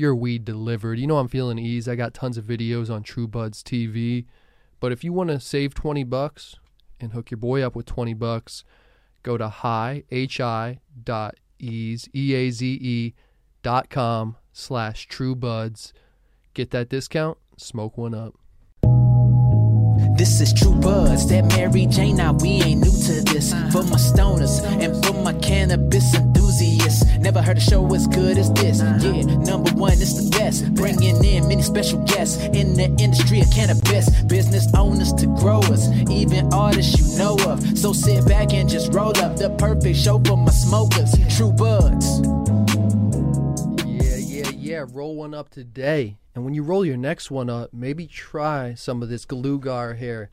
your weed delivered. You know I'm feeling ease. I got tons of videos on True Buds TV. But if you want to save 20 bucks and hook your boy up with 20 bucks, go to high, H-I dot Eaze, E-A-Z-E dot com slash true buds. Get that discount, smoke one up. This is True Buds, that Mary Jane. Now we ain't new to this. For my stoners and for my cannabis enthusiasts, never heard a show as good as this. Uh-huh. Yeah, number one, it's the best. Bringing in many special guests in the industry of cannabis, business owners to growers, even artists you know of. So sit back and just roll up the perfect show for my smokers. True Buds. Yeah, yeah, yeah. Roll one up today. And when you roll your next one up, maybe try some of this Glugar here.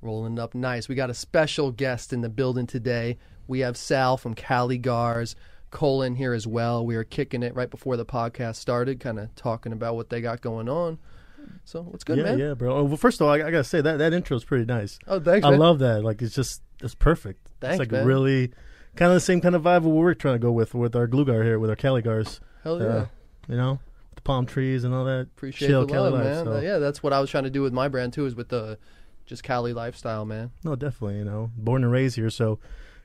Rolling up nice. We got a special guest in the building today. We have Sal from Caligars. Cole in here as well. We were kicking it right before the podcast started, kind of talking about what they got going on. So what's good, yeah, man? yeah, bro. Oh, well, first of all, I, I gotta say that that intro is pretty nice. Oh, thanks, I man. love that. Like, it's just it's perfect. Thanks, it's like man. really kind of the same kind of vibe we're trying to go with with our glue Glugar here, with our Caligars. Hell yeah. Uh, you know, the palm trees and all that. Appreciate chill the Cali love, man. so- Uh, yeah, that's what I was trying to do with my brand too, is with the just Cali lifestyle, man. No, definitely. You know, born and raised here, so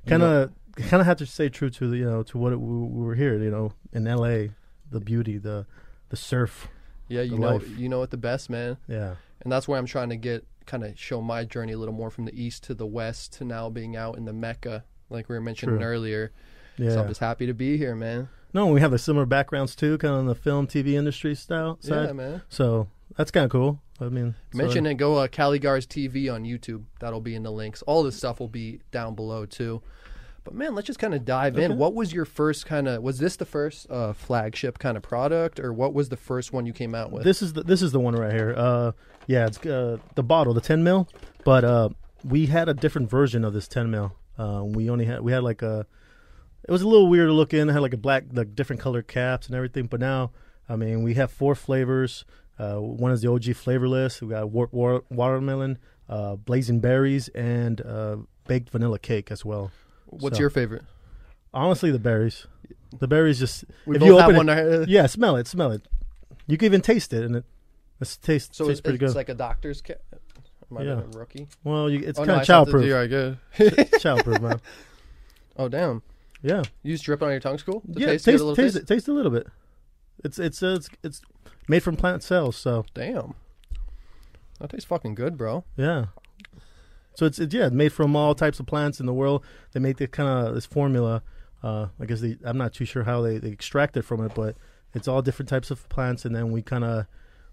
kind of kind of have to stay true to the you know to what it, we, we were here. You know, in L.A., the beauty, the the surf. Yeah, you know, life. you know it the best, man. Yeah, and that's where I'm trying to get kind of show my journey a little more from the east to the west to now being out in the Mecca, like we were mentioning True. earlier. yeah. So I'm just happy to be here, man. No, we have a similar backgrounds too, kind of on the film, TV industry style side. Yeah, man. So that's kind of cool. I mean, so- Mention it. Go uh, Caligars TV on YouTube. That'll be in the links. All this stuff will be down below too. But man, let's just kind of dive in. What was your first kind of? Was this the first uh, flagship kind of product, or what was the first one you came out with? This is the this is the one right here. Uh, yeah, it's uh, the bottle, the 10 mil. But uh, we had a different version of this 10 mil. Uh, we only had we had like a. It was a little weird to look in. It had like a black, like different colored caps and everything. But now, I mean, we have four flavors. Uh, one is the OG flavorless. We got war- war- watermelon, uh, blazing berries, and uh, baked vanilla cake as well. What's so- your favorite? Honestly, the berries. The berries just We if both you have open one. it, uh, yeah, smell it, smell it. You can even taste it, and it it's taste So tastes it's, pretty it's good. like a doctor's kit. Am I Yeah. a rookie? well, you, it's oh, kind no, of I thought that- childproof. Yeah, I guess. childproof, man. Oh damn! Yeah, You just drip it on your tongue, school? To yeah. taste, Taste, get taste, taste taste? it. Taste a little bit. It's it's uh, it's it's made from plant cells, so Damn. That tastes fucking good, bro. yeah. So it's, it's yeah, made from all types of plants in the world. They make the kind of this formula. Uh, I guess they, I'm not too sure how they, they extract it from it, but it's all different types of plants, and then we kind of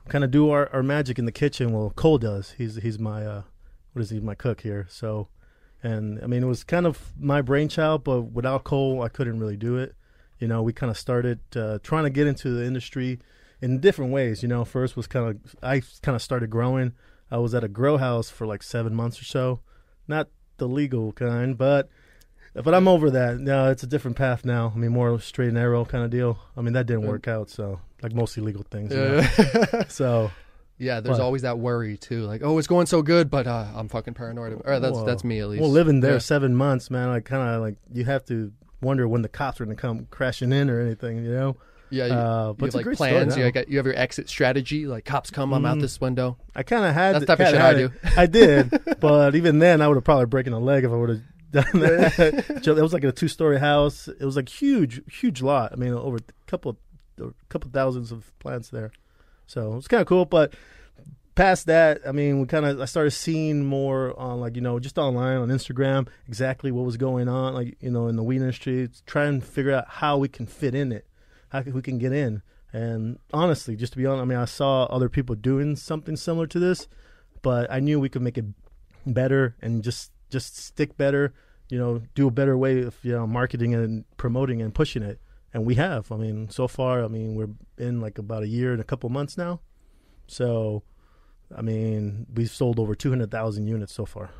kind of do our, our magic in the kitchen. Well, Cole does. He's he's my uh, what is he? My cook here. So, and I mean, it was kind of my brainchild, but without Cole, I couldn't really do it. You know, we kind of started uh, trying to get into the industry in different ways. You know, first was kind of I kind of started growing. I was at a grow house for like seven months or so, not the legal kind, but but I'm over that. No, it's a different path now. I mean, more straight and narrow kind of deal. I mean, that didn't work out. So like mostly legal things. you know. Yeah. So yeah, there's What? always that worry too. Like, oh, it's going so good, but uh, I'm fucking paranoid. Or that's Well, that's me at least. well, living there Yeah. seven months, man, like kind of like you have to wonder when the cops are gonna come crashing in or anything. You know. Yeah, you, Uh, you but have like plans. You, got, you have your exit strategy. Like cops come, I'm out Mhm. this window. I kind of had That's the type of shit I do. it. I did, but even then, I would have probably broken a leg if I would have done that. It was like a two-story house. It was like huge, huge lot. I mean, over a couple, a couple thousands of plants there. So it was kind of cool. But past that, I mean, we kind of I started seeing more on like you know just online on Instagram exactly what was going on, like you know in the weed industry, trying to figure out how we can fit in it, how we can get in. And honestly, just to be honest, I mean, I saw other people doing something similar to this, but I knew we could make it better and just just stick better. You know, do a better way of you know marketing and promoting and pushing it. And we have. I mean, so far, I mean, we're in like about a year and a couple months now. So, I mean, we've sold over two hundred thousand units so far.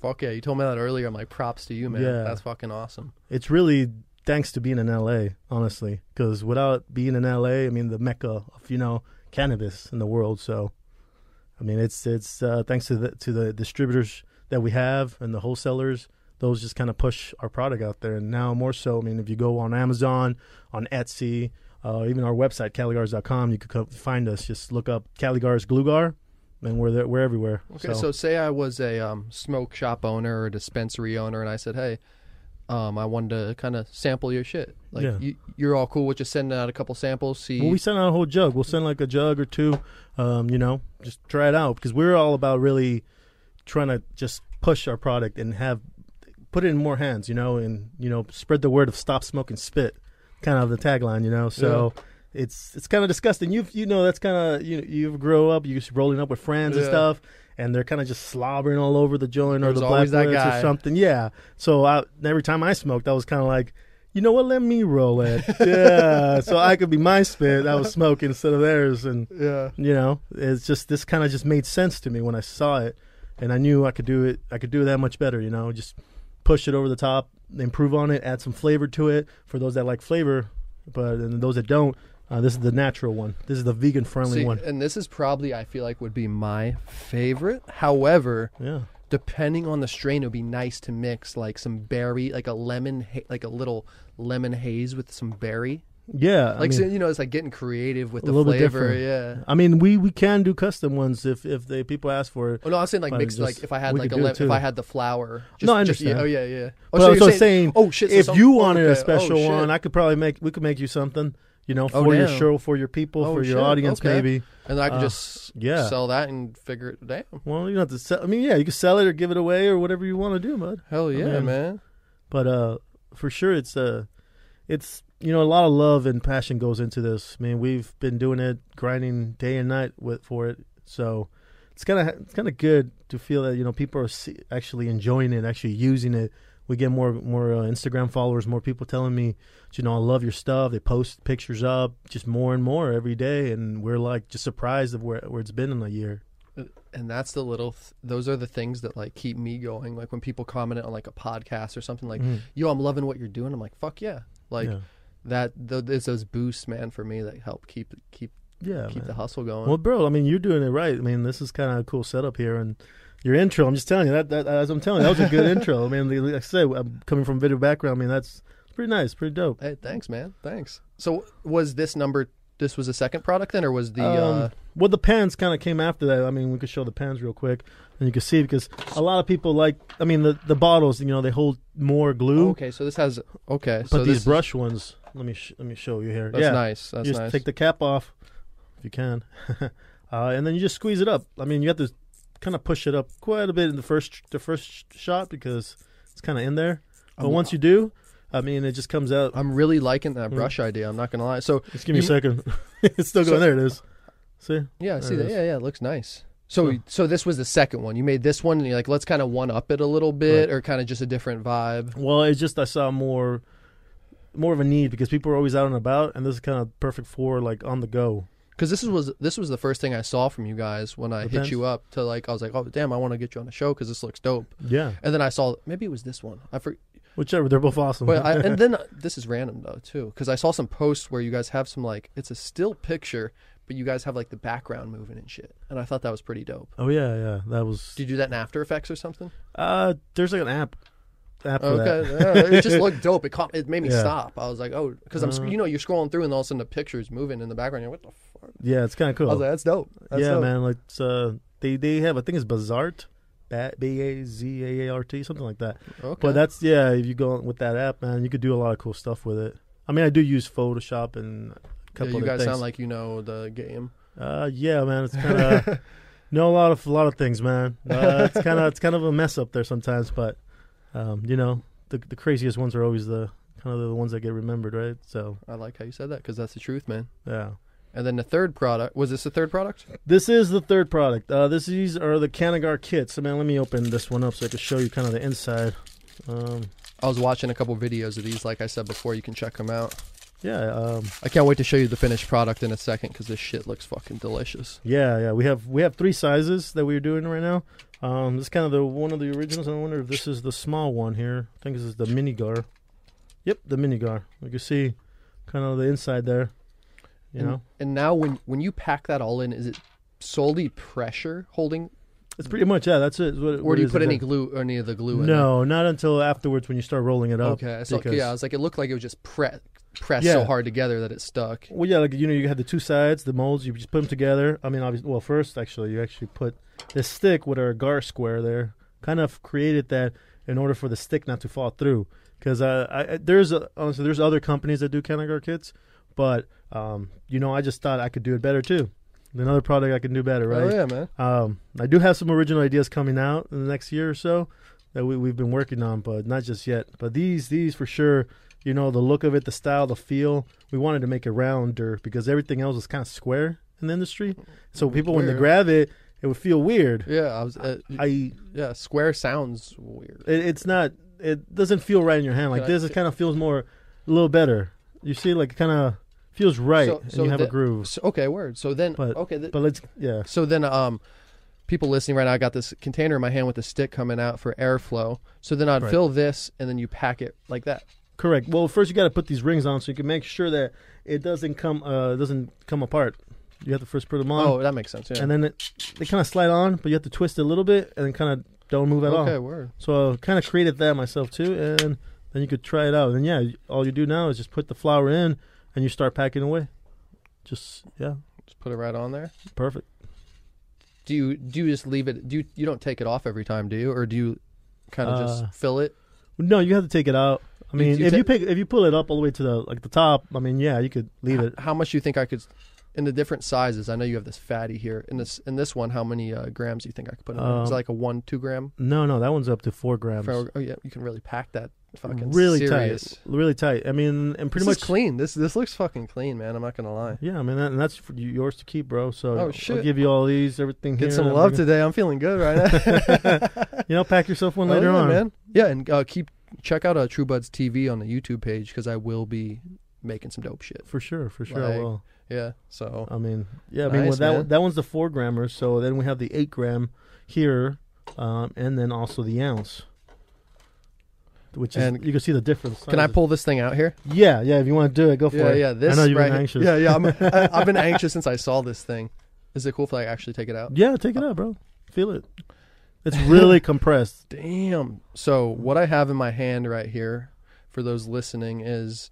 Fuck yeah! You told me that earlier. I'm like, props to you, man. Yeah. That's fucking awesome. It's really thanks to being in LA, honestly, because without being in LA, I mean, the mecca of you know cannabis in the world. So, I mean, it's it's uh, thanks to the to the distributors that we have and the wholesalers. Those just kind of push our product out there, and now more so. I mean, if you go on Amazon, on Etsy, uh, even our website caligars.com. You could find us. Just look up Caligars Glugar, and we're there. We're everywhere. Okay, so, say I was a um, smoke shop owner or a dispensary owner, and I said, "Hey, um, I wanted to kind of sample your shit. Like, Yeah. you, you're all cool with just sending out a couple samples. See, Well, we send out a whole jug. We'll send like a jug or two. Um, you know, just try it out because we're all about really trying to just push our product and have put it in more hands. You know, and you know, spread the word of stop smoking spit. Kind of the tagline. You know, so. It's it's kind of disgusting. You you know that's kind of you you grow up you just rolling up with friends and stuff, and they're kind of just slobbering all over the joint or the guy. or something. Yeah. So I, every time I smoked, I was kind of like, you know what? Let me roll it. yeah. So I could be my spit. I was smoking instead of theirs, and yeah, you know, it's just this kind of just made sense to me when I saw it, and I knew I could do it. I could do that much better. You know, just push it over the top, improve on it, add some flavor to it for those that like flavor, but and those that don't. Uh, this is the natural one. This is the vegan friendly See, one. and this is probably I feel like would be my favorite. However, Yeah. depending on the strain, it would be nice to mix like some berry, like a lemon, ha- like a little lemon haze with some berry. Yeah. I Like mean- so, you know, it's like getting creative with A the little bit flavor. different. Yeah. I mean, we, we can do custom ones if if they people ask for it. Oh no, I was saying like But mix just- like if I had like a lem- if. I had the flour. Just, No, I just- understand. oh yeah, yeah. Oh, But so I was saying, oh shit. so if some- you oh, wanted a special oh, one, I could probably make. We could make you something. You know, Oh, for your show, for your people, Oh, for your shit, audience, okay. maybe. and I can uh, just yeah. sell that and figure it. Damn, Well, you don't have to sell. I mean, yeah, you can sell it or give it away or whatever you want to do, bud. hell yeah, mean, man. But uh, for sure, it's uh, it's you know a lot of love and passion goes into this. I mean, we've been doing it, grinding day and night with for it. So it's kind of it's kind of good to feel that you know people are see, actually enjoying it, actually using it. We get more more uh, Instagram followers, more people telling me, you know, I love your stuff. They post pictures up, just more and more every day, and we're like just surprised of where where it's been in a year. and that's the little th- those are the things that like keep me going like when people comment on like a podcast or something like Mhm. yo i'm loving what you're doing i'm like fuck yeah like yeah, that th- there's those boosts man for me that help keep keep yeah, keep man. the hustle going Well, bro, I mean, you're doing it right. I mean, this is kind of a cool setup here, and your intro. I'm just telling you that. that as I'm telling you, that was a good intro. I mean, like I said, I'm coming from video background. I mean, that's pretty nice, pretty dope. hey thanks man thanks so was this number this was the second product then or was the Um, uh well, the pans kind of came after that. I mean, we could show the pans real quick, and you can see because a lot of people like. I mean, the the bottles, you know, they hold more glue, okay so this has okay but so these brush ones. Let me sh- let me show you here. that's yeah, nice that's you just nice take the cap off if you can, uh, and then you just squeeze it up. I mean, you have to kind of push it up quite a bit in the first the first shot because it's kind of in there. But I'm- once you do, I mean, it just comes out. i'm really liking that Mm. brush idea i'm not gonna lie so Just give me a second. it's still going. So- there it is. See? Yeah, I see that. is. Yeah, yeah, it looks nice. So, So- so this was the second one. You made this one, and you're like, let's kind of one up it a little bit, or kind of just a different vibe. Well, it's just I saw more, more of a need because people are always out and about, and this is kind of perfect for like on the go. Because this was this was the first thing I saw from you guys when I hit you up to like I was like, oh damn, I want to get you on the show because this looks dope. Yeah, And then I saw maybe it was this one. I for, whichever. They're both awesome. but I, and then uh, this is random though too because I saw some posts where you guys have some like it's a still picture, but you guys have like the background moving and shit, and I thought that was pretty dope. oh yeah, yeah. That was. Did you do that in After Effects or something? Uh, there's like an app. For Okay, that. yeah, it just looked dope. It caught, it made me Yeah. stop. I was like, oh, because I'm, Uh, you know, you're scrolling through and all of a sudden the picture's moving in the background. You're like, what the fuck? Yeah, it's kind of cool. I was like, that's dope. That's yeah, dope. man. Like it's, uh, they they have I think it's Bazaart, B A Z A A R T, something like that. Okay. But that's yeah. If you go with that app, man, you could do a lot of cool stuff with it. I mean, I do use Photoshop and a couple. yeah, you of guys things. sound like you know the game. uh, yeah, man. It's kind of know a lot of a lot of things, man. Uh, it's kind of it's kind of a mess up there sometimes, but um, you know, the the craziest ones are always the kind of the ones that get remembered, right? So I like how you said that because that's the truth, man. yeah. And then the third product was this the third product? This is the third product. Uh, this these are the Canagar kits. So, man, let me open this one up so I can show you kind of the inside. Um, I was watching a couple videos of these. Like I said before, you can check them out. yeah, um, I can't wait to show you the finished product in a second because this shit looks fucking delicious. yeah, yeah. We have we have three sizes that we're doing right now. Um, this is kind of the one of the originals. I wonder if this is the small one here. I think this is the mini gar. Yep, the mini gar. You can see kind of the inside there. You and, know, And now when when you pack that all in, is it solely pressure holding, it's pretty much yeah. That's it. What, or what do you put any exactly. glue any of the glue in? No, not until afterwards when you start rolling it up. Okay, so because- yeah, I was like, it looked like it was just pre pressed so hard together that it stuck. Well, yeah, like you know, you had the two sides, the molds. You just put them together. I mean, obviously, well, first actually, you actually put this stick with our gar square there. Kind of created that in order for the stick not to fall through. Because uh, I, I- there's a, honestly there's other companies that do Canagar kits, but um, you know, I just thought I could do it better too. Another product I can do better, right? Oh yeah, man. Um, I do have some original ideas coming out in the next year or so that we, we've been working on, but not just yet. But these, these for sure, you know, the look of it, the style, the feel. We wanted to make it rounder because everything else was kind of square in the industry. So people, when they grab it, it would feel weird. Yeah, I was. Uh, I, yeah, square sounds weird. it, it's not. It doesn't feel right in your hand like Can I- this. It kind of feels more, a little better. You see, like, it kind of feels right, So- and so you have the- a groove. So, okay, word. So then, But- okay, th- But let's, yeah, so then, um, people listening right now, I got this container in my hand with the stick coming out for airflow. So then I'd Right. fill this, and then you pack it like that. Correct. Well, first you got to put these rings on so you can make sure that it doesn't come uh doesn't come apart. You have to first put them on, oh, that makes sense. Yeah. and then it, they kind of slide on, but you have to twist it a little bit and then kind of don't move at okay, all. word. So I kind of created that myself too, and then you could try it out. And yeah, all you do now is just put the flour in and you start packing away. Just yeah, Just put it right on there. perfect. Do you do you just leave it? Do you you don't take it off every time, do you, or do you kind of Uh, just fill it? No, you have to take it out. I mean, you if ta- you pick, if you pull it up all the way to the like the top, I mean, yeah, you could leave it. How much do you think I could? In the different sizes, I know you have this fatty here. In this in this one, how many uh, grams do you think I could put in? there? Is it Um, like a one two gram? No, no, that one's up to four grams. For, oh yeah, you can really pack that fucking really serious. tight, really tight. I mean, and pretty this much is clean. This this looks fucking clean, man. I'm not gonna lie. Yeah, I mean, that, and that's for yours to keep, bro. So Oh, I'll shit. give you all these, everything. Get here, some love everything. today. I'm feeling good right now. You know, pack yourself one Oh, later yeah, on, man. Yeah, and uh, keep check out uh, True Buds TV on the YouTube page because I will be making some dope shit. For sure, for sure, I will. Yeah. So I mean, yeah, I mean, Nice, well, that that one's the four grammer. So then we have the eight gram here, um, and then also the ounce, which is And you can see the difference. can I pull this thing out here? Yeah, yeah. If you want to do it, go for Yeah, it. yeah. This I know you've right been anxious. Yeah, yeah. I'm, I, I've been anxious since I saw this thing. Is it cool if I actually take it out? Yeah, take it out, bro. Feel it. It's really compressed. Damn. So what I have in my hand right here, for those listening, is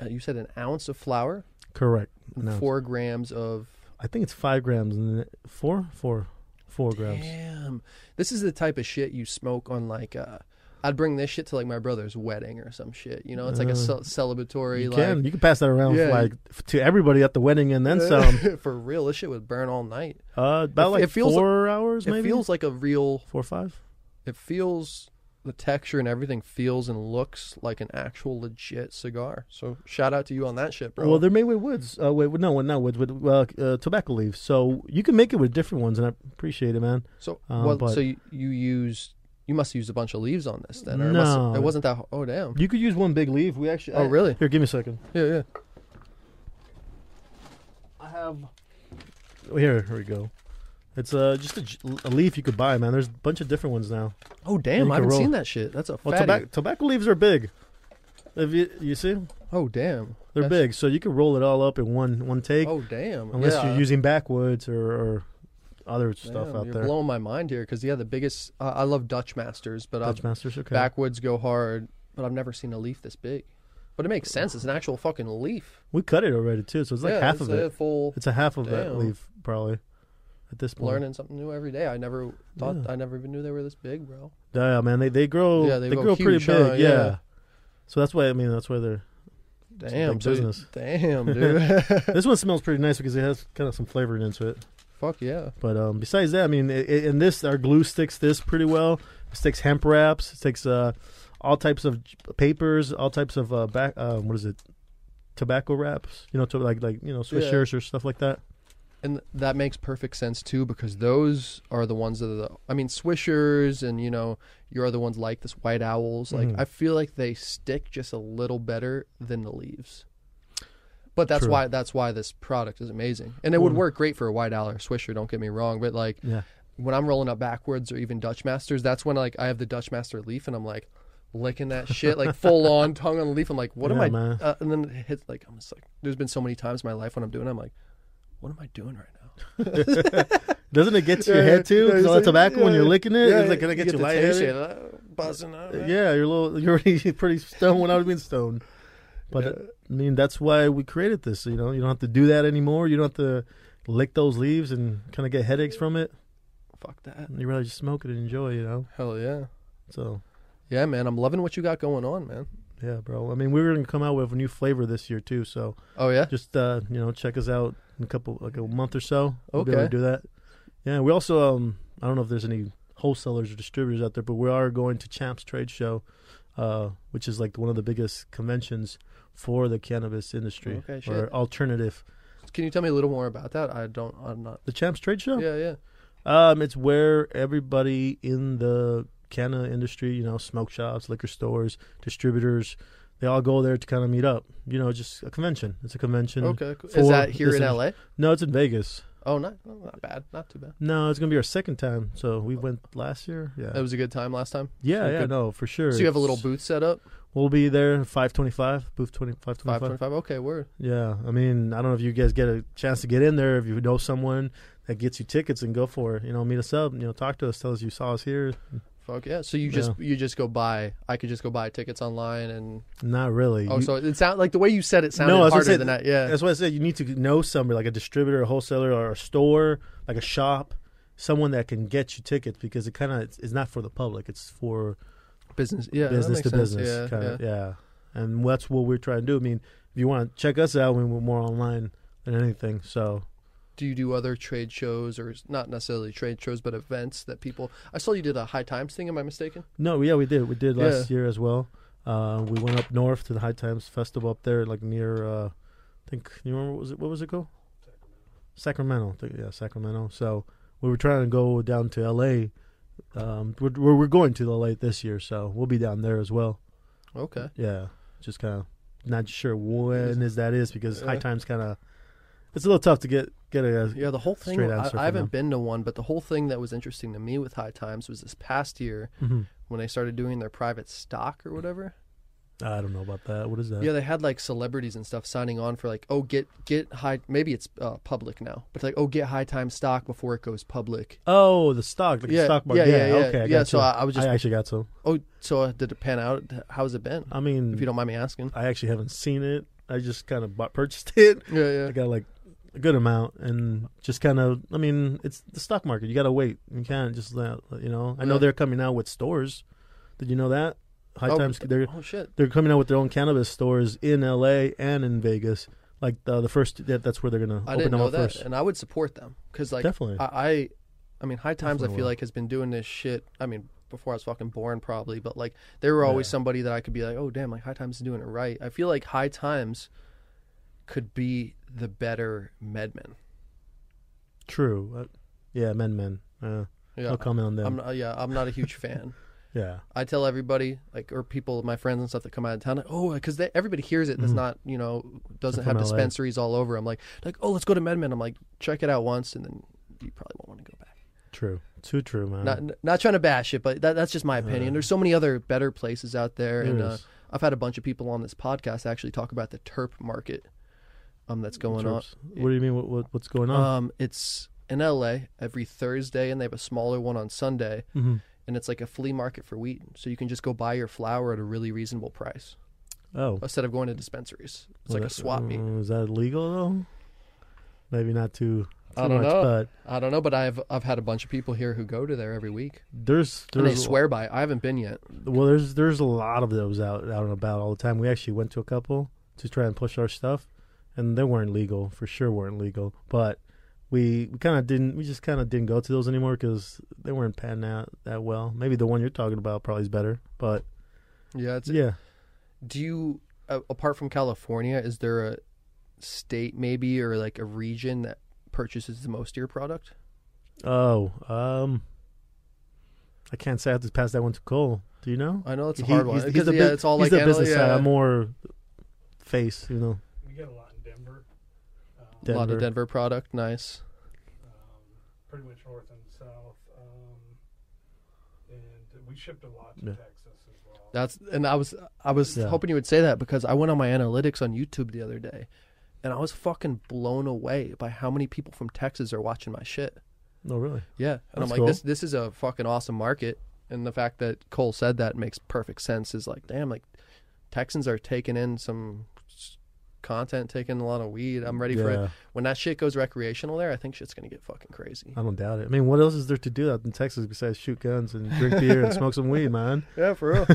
uh, you said an ounce of flour, Correct. and No. four grams of. I think it's five grams. And it- four, four, four grams. Damn. This is the type of shit you smoke on like. Uh, I'd bring this shit to like my brother's wedding or some shit. You know, it's like a Uh, ce- celebratory. You like, can. You can pass that around Yeah. like to everybody at the wedding and then some. for real, this shit would burn all night. Uh, about It- like it feels four hours, maybe It feels like a real. four or five. It feels the texture and everything feels and looks like an actual legit cigar. So shout out to you on that shit, bro. Well, they're made with woods. Uh, wait, no, not woods, with uh, uh, tobacco leaves. So you can make it with different ones, and I appreciate it, man. so uh, well, so you, you used you must have used a bunch of leaves on this then, or it, must, No. it wasn't that. Oh damn. You could use one big leaf. We actually. Oh, I- really? Here, give me a second. Yeah, yeah. I have. Oh, here, here we go. It's uh, just a, j- a leaf you could buy, man. There's a bunch of different ones now. Oh damn! can I haven't roll. seen that shit. That's a Well, fatty. tobacco, tobacco leaves are big. If you you see, oh damn. they're That's- big, so you can roll it all up in one one take, Oh damn. unless yeah. you're using backwoods or, or other stuff Damn, out you're there. blowing my mind here because yeah, the biggest. Uh, I love Dutch Masters, but Dutch I've, Masters, okay. backwoods go hard. But I've never seen a leaf this big. But it makes sense. It's an actual fucking leaf. We cut it already too, so it's like yeah, half it's of it. Full It's a half of that leaf, probably. At this point, learning something new every day. I never thought. Yeah. I never even knew they were this big, bro. Yeah, man, they they grow. Yeah, they, they go grow pretty big. huh? Yeah. Yeah. So that's why I mean that's why they're. Damn, business. Damn, dude. this one smells pretty nice because it has kind of some flavoring into it. Fuck yeah. But um, besides that, I mean, i i in this, our glue sticks this pretty well. It sticks hemp wraps. It sticks uh, all types of j- papers, all types of uh, back. Uh, what is it? Tobacco wraps. You know, to like like you know swishers or stuff like that. And that makes perfect sense too because those are the ones that are the. I mean, swishers and you know your other ones like this white owls. Like Mhm. I feel like they stick just a little better than the leaves. But that's True. why that's why this product is amazing, and it would work great for a white owl or swisher. Don't get me wrong, but like Yeah. when I'm rolling up backwoods or even Dutch Masters, that's when like I have the Dutch Master leaf and I'm like licking that shit like full on tongue on the leaf. I'm like, what am I? man. Uh, and then it hits like I'm just like, there's been so many times in my life when I'm doing, it, I'm like, what am I doing right now? Doesn't it get to your Yeah, head too? yeah, 'Cause all that tobacco when you're licking it, yeah, it's like gonna get you, the taste lightheaded. it, uh, buzzing out. Yeah, you're a little. You're already pretty stoned without being stoned. But Yeah. uh, I mean, that's why we created this. You know, you don't have to do that anymore. You don't have to lick those leaves and kind of get headaches from it. Fuck that. You rather just smoke it and enjoy. You know, Hell yeah. so Yeah, man. I'm loving what you got going on, man. yeah, bro. I mean, we were gonna come out with a new flavor this year too. So Oh yeah. just uh, you know, check us out in a couple like a month or so. We'll be able Okay. to do that. Yeah, we also um, I don't know if there's any wholesalers or distributors out there, but we are going to Champs Trade Show, uh, which is like one of the biggest conventions for the cannabis industry Okay, shit. or alternative. Can you tell me a little more about that? I don't. I'm not. The Champs Trade Show. Yeah, yeah. Um, it's where everybody in the canna industry, you know, smoke shops, liquor stores, distributors, they all go there to kind of meet up. You know, just a convention. It's a convention. Okay. Cool. Is that here in. LA? No, it's in Vegas. Oh, not not bad. Not too bad. No, it's gonna be our second time. So we went last year. Yeah, It was a good time last time. yeah, so yeah. good. No, for sure. So you have a little booth set up. We'll be there five twenty five, booth twenty five twenty Five five. twenty-five. Okay, word. Yeah, I mean, I don't know if you guys get a chance to get in there. If you know someone that gets you tickets, and go for it. You know, meet us up. You know, talk to us. Tell us you saw us here. Fuck yeah. So you just you just go buy. I could just go buy tickets online and. Not really. Oh, You- so it sounds like the way you said it sounded No, I was gonna harder say than that. Yeah. That's why I said you need to know somebody like a distributor, a wholesaler, or a store, like a shop, someone that can get you tickets because it kind of it's, it's not for the public; it's for Business. Yeah. business to sense. business. Yeah. kinda, yeah. yeah. and that's what we're trying to do. I mean, if you want to check us out, we- we're more online than anything. So Do you do other trade shows or not necessarily trade shows, but events that people? I saw you did a High Times thing. Am I mistaken? no, yeah, we did. We did last year as well. Uh, we went up north to the High Times Festival up there, like near. Uh, I think you remember what was it? What was it called? Sacramento. I think- Yeah, Sacramento. So we were trying to go down to L.A. Um, we're, we're going to L.A. this year, so we'll be down there as well. Okay. Yeah, just kind of not sure when is that is because High Times kind of it's a little tough to get get a Yeah, the whole thing. I, I haven't them. been to one, but the whole thing that was interesting to me with High Times was this past year Mhm. when they started doing their private stock or whatever. I don't know about that. What is that? Yeah, they had like celebrities and stuff signing on for like, oh, get get high. Maybe it's uh, public now, but like, oh, get High time stock before it goes public. Oh, the stock, like Yeah, the stock market. yeah, Yeah, yeah, yeah. okay, I Yeah, got so. I- I was just- I actually got some. Oh, so uh, did it pan out? How's it been? I mean, If you don't mind me asking. I actually haven't seen it. I just kind of bought, purchased it. Yeah, yeah. I got like a good amount, and just kind of. I mean, it's the stock market. You got to wait. You can't just let you know. I know Yeah. they're coming out with stores. Did you know that? High oh, Times. They're oh shit. they're coming out with their own cannabis stores in L.A. and in Vegas. Like the the first. That, that's where they're gonna I open didn't know up that, first. and I would support them because like Definitely. I, I, I mean, High Times I feel will. like has been doing this shit. I mean, before I was fucking born probably, but like they were always Yeah. somebody that I could be like, oh damn, like High Times is doing it right. I feel like High Times could be the better MedMen. True. Uh, yeah, men, men. Uh, Yeah, I'll comment on. I'm not, yeah, I'm not a huge fan. Yeah. I tell everybody, like, or people, my friends and stuff that come out of town, like, oh, because everybody hears it. That's Mhm. not, you know, doesn't have LA. dispensaries all over. I'm like, like, oh, let's go to MedMen. I'm like, check it out once, and then you probably won't want to go back. True. Too true, man. Not not trying to bash it, but that, that's just my opinion. There's so many other better places out there, and uh. I've had a bunch of people on this podcast actually talk about the terp market, um, that's going on. What do you mean? What, what what's going on? Um, it's in LA every Thursday, and they have a smaller one on Sunday, hmm and it's like a flea market for wheat. So you can just go buy your flour at a really reasonable price Oh, instead of going to dispensaries. It's Well, like a swap meet. uh, Is that legal though? Maybe not too. too I don't much, know. but I don't know, but I've I've had a bunch of people here who go to there every week, there's and they swear by. it. I haven't been yet. well there's there's a lot of those out out and about all the time. We actually went to a couple to try and push our stuff, and they weren't legal for sure. weren't legal, but we we kind of didn't. We just kind of didn't go to those anymore because they weren't panning out that well. Maybe the one you're talking about probably is better, but Yeah, it's yeah. do you uh, apart from California, is there a state maybe or like a region that purchases the most of your product? Oh, um, I can't say I have to pass that one to Cole. Do you know? I know it's a He- hard one he's- he's because the yeah, it's all he's like the anal- business side. yeah, I'm more face, you know. We get a lot in Denver. Um, a lot of Denver. Denver product. Nice. um, pretty much north and south. Um, and we shipped a lot to Yeah. Texas as well. That's and I was I was Yeah. hoping you would say that because I went on my analytics on YouTube the other day, and I was fucking blown away by how many people from Texas are watching my shit. No, really. Yeah, and I'm like, cool. this this is a fucking awesome market, and the fact that Cole said that makes perfect sense. Is like, damn, like Texans are taking in some content, taking a lot of weed. I'm ready for it. When that shit goes recreational there, I think shit's gonna get fucking crazy. I don't doubt it. I mean, what else is there to do out in Texas besides shoot guns and drink beer and smoke some weed, man? Yeah, for real.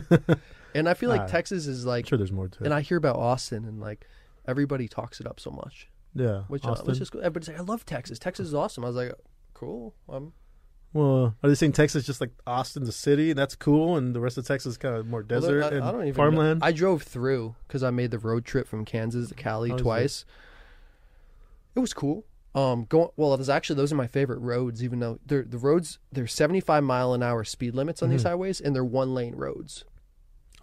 and I feel like Ah. Texas is I'm like, sure there's more to it. and I hear about Austin and like everybody talks it up so much, yeah, which uh, Austin. was just everybody's like, I love Texas. Texas is awesome. I was like, cool. I'm well, are they saying Texas just like Austin's a city and that's cool, and the rest of Texas is kind of more Well, desert I, and I don't even farmland? Know. I drove through because I made the road trip from Kansas to Cali How twice. It was cool. Um, going well. It was actually those are my favorite roads. Even though they're the roads, they're seventy five mile an hour speed limits on these Mhm. highways, and they're one lane roads.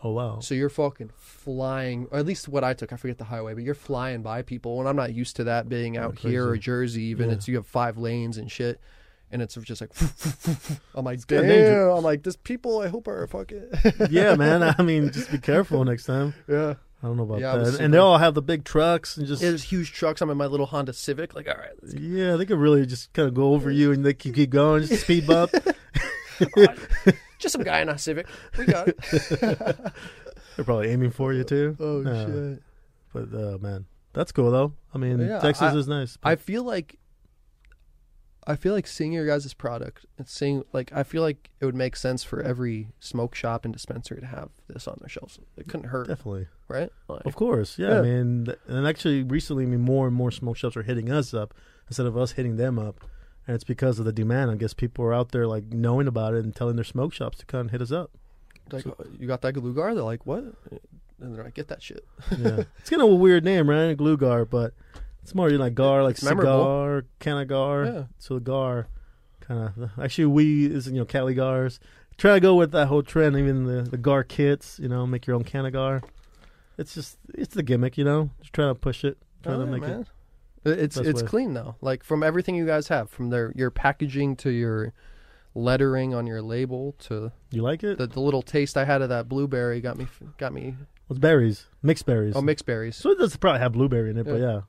oh wow, So you're fucking flying, or at least what I took. I forget the highway, but you're flying by people. And I'm not used to that being out Oh, here or. Jersey. Even Yeah. it's you have five lanes and shit, and it's just like. I'm like, damn. I'm like, this people. I hope are fucking. yeah, man. I mean, just be careful next time. yeah. I don't know about Yeah, that. And they all have the big trucks and just There's huge trucks. I'm in my little Honda Civic. Like, all right, yeah, they could really just kind of go over you and they keep keep going, just speed bump. just some guy in a Civic. We got it. They're probably aiming for you too. oh shit! But uh, man, that's cool though. I mean, Yeah, Texas I- is nice. I feel like, I feel like seeing your guys' product and seeing like I feel like it would make sense for every smoke shop and dispensary to have this on their shelves. It couldn't hurt, definitely, right? Like, of course, yeah. Yeah. I mean, and actually, recently, I mean, more and more smoke shops are hitting us up instead of us hitting them up, and it's because of the demand. I guess people are out there like knowing about it and telling their smoke shops to come and hit us up. like "Oh, you got that Glugar? They're like, what? And they're like, get that shit. Yeah, it's kind of a weird name, right? Glue gar, but it's more like gar, like It's cigar, canagar. Yeah. So gar, kind of. Actually, we is you know Caligars. Try to go with that whole trend, even the the gar kits. You know, make your own canagar. It's just it's the gimmick, you know. Just trying to push it, trying to oh, Alright, make it. It's it's way. clean though. Like from everything you guys have, from their your packaging to your lettering on your label to You like it? the, the little taste I had of that blueberry got me got me. What's berries? Mixed berries. Oh, mixed berries. So it does probably have blueberry in it, but Yeah.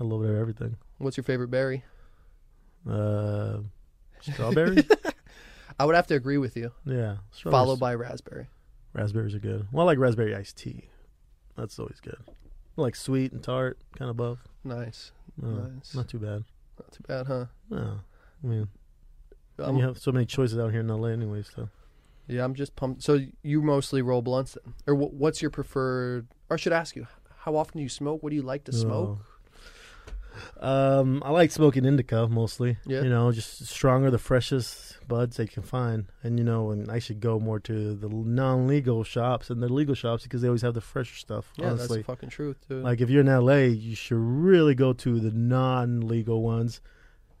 I love it. Everything. What's your favorite berry? Uh, strawberry. I would have to agree with you. yeah. Followed by raspberry. Raspberries are good. Well, I like raspberry iced tea. That's always good. I like sweet and tart, kind of both. Nice, Uh, nice. Not too bad. Not too bad, huh? No, I mean, and you have so many choices out here in LA, anyways. So yeah, I'm just pumped. So you mostly roll blunts, then, or what's your preferred? Or I should ask you, how often do you smoke? What do you like to smoke? Um, I like smoking indica mostly. Yeah. You know, just stronger, the freshest buds they can find, and you know, and I should go more to the non-legal shops and the legal shops because they always have the fresher stuff. Yeah, honestly, that's the fucking truth, dude. like if you're in LA, you should really go to the non-legal ones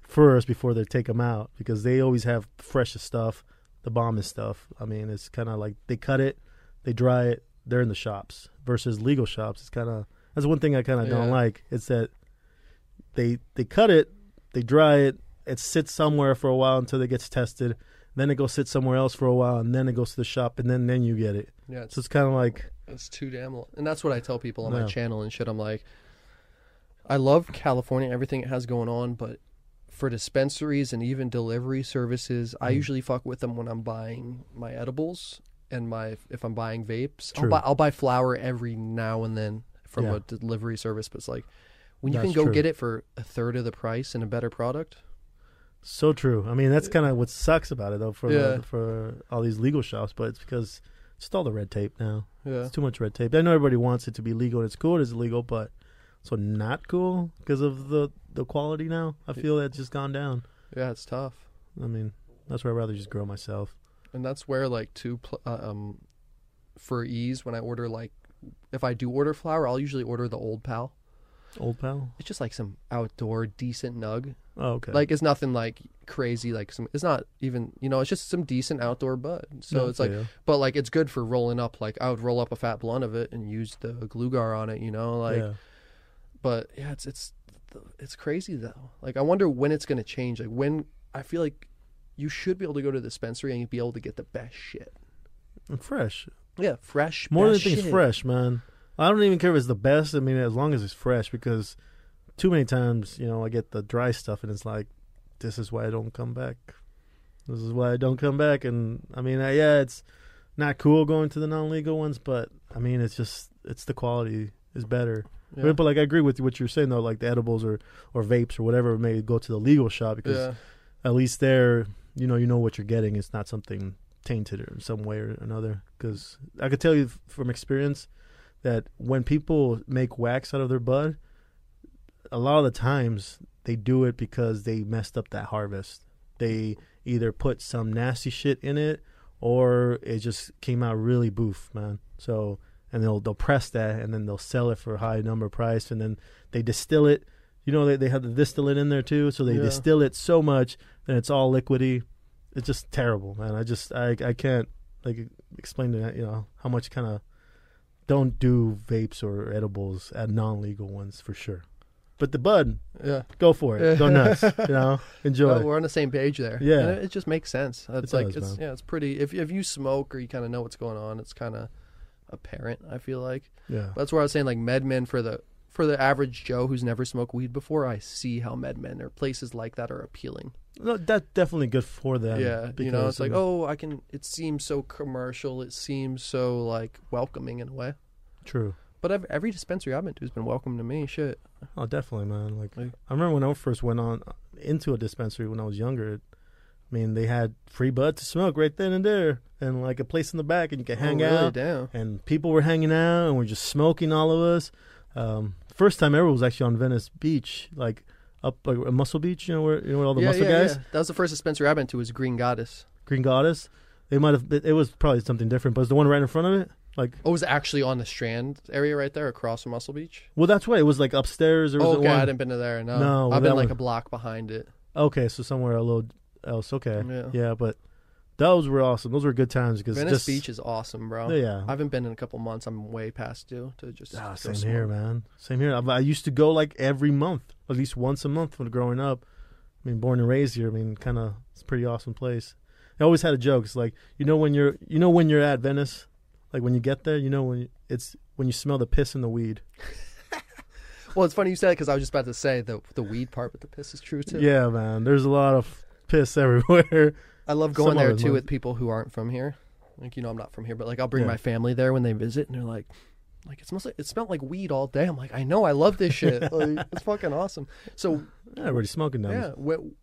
first before they take them out because they always have the freshest stuff, the bombest stuff. I mean, it's kind of like they cut it, they dry it, they're in the shops versus legal shops. It's kind of that's one thing I kind of don't like. It's that they they cut it, they dry it, it sits somewhere for a while until it gets tested. Then it goes sit somewhere else for a while, and then it goes to the shop, and then then you get it. yeah, it's So it's kind of like It's too damn long. And that's what I tell people on my channel and shit. I'm like, I love California, everything it has going on, but for dispensaries and even delivery services, I Mhm. usually fuck with them when I'm buying my edibles and my if I'm buying vapes. I'll buy I'll buy flour every now and then from Yeah. a delivery service, but it's like when you That's can go true. get it for a third of the price and a better product. So true. I mean, that's kind of what sucks about it, though, for Yeah. for all these legal shops. But it's because it's just all the red tape now. Yeah. It's too much red tape. I know everybody wants it to be legal, and it's cool. It's legal, but so not cool because of the the quality now. I feel that's just gone down. Yeah, it's tough. I mean, that's where I'd rather just grow myself. and that's where like to pl- uh, um for Eaze when I order like if I do order flour, I'll usually order the old pal. Old pal. It's just like some outdoor decent nug. Oh, okay. Like it's nothing like crazy. Like some, it's not even you know. It's just some decent outdoor bud. So No, it's like, yeah. but like it's good for rolling up. Like I would roll up a fat blunt of it and use the glue gar on it. You know, like. yeah. But yeah, it's it's it's crazy though. Like I wonder when it's gonna change. Like when I feel like you should be able to go to the dispensary and you'd be able to get the best shit. And fresh. Yeah, fresh. More than things fresh, man. I don't even care if it's the best. I mean, as long as it's fresh, because too many times, you know, I get the dry stuff, and it's like, this is why I don't come back. This is why I don't come back. And I mean, I, yeah, it's not cool going to the non-legal ones, but I mean, it's just it's the quality is better. Yeah. But like I agree with what you're saying though, like the edibles or or vapes or whatever may go to the legal shop because yeah. at least there, you know, you know what you're getting. It's not something tainted or in some way or another. Because I could tell you from experience that when people make wax out of their bud, a lot of the times they do it because they messed up that harvest. They either put some nasty shit in it or it just came out really boof, man. So and they'll they'll press that and then they'll sell it for a high number price and then they distill it. You know they they have the distillate in there too, so they Yeah. distill it so much and it's all liquidy. It's just terrible, man. I just I I can't like explain to that, you know, how much kind of don't do vapes or edibles at non-legal ones for sure. But the bud, Yeah. go for it. Go nuts, you know. Enjoy. No, we're on the same page there. Yeah. And it, it just makes sense. It's It like does, it's man. yeah, it's pretty. If if you smoke or you kind of know what's going on, it's kind of apparent. I feel like yeah. that's where I was saying like MedMen for the for the average Joe who's never smoked weed before. I see how MedMen or places like that are appealing. No, that's definitely good for them. yeah, you know, because, it's like oh, I can. It seems so commercial. It seems so like welcoming in a way. true. But every, every dispensary I've been to has been welcome to me. Shit. Oh, definitely, man. Like, Like- I remember when I first went on into a dispensary when I was younger. I mean, they had free bud to smoke right then and there, and like a place in the back, and you could hang oh, really? out. Damn. And people were hanging out, and we're just smoking, all of us. Um, first time ever was actually on Venice Beach, like up uh, Muscle Beach. You know where you know where all the yeah, muscle yeah, guys, yeah. That was the first dispensary I've been to. Was Green Goddess. Green Goddess. They might have. It was probably something different, but it's the one right in front of it. Like, Oh, was actually on the Strand area right there across from Muscle Beach? well, that's why It was like upstairs. There was Oh, okay, I one. hadn't been to there. No, No, I've been like a block behind it. Okay, so somewhere a little else. Okay, Yeah. yeah, but those were awesome. Those were good times because Venice just, Beach is awesome, bro. Yeah, I haven't been in a couple months. I'm way past due to just. Ah, same here, man. Same here. I, I used to go like every month, at least once a month when growing up. I mean, born and raised here. I mean, kind of, it's a pretty awesome place. I always had a joke. It's like you know when you're, you know when you're at Venice, like when you get there, you know when you, it's when you smell the piss and the weed. Well, it's funny you said it because I was just about to say the the weed part with the piss is true too. Yeah, man. There's a lot of piss everywhere. I love going there too with people who aren't from here. Like you know, I'm not from here, but like I'll bring Yeah. my family there when they visit, and they're like, like it smells like it smelled like weed all day. I'm like, I know, I love this shit. like, it's fucking awesome. So Yeah, already smoking now. yeah, when,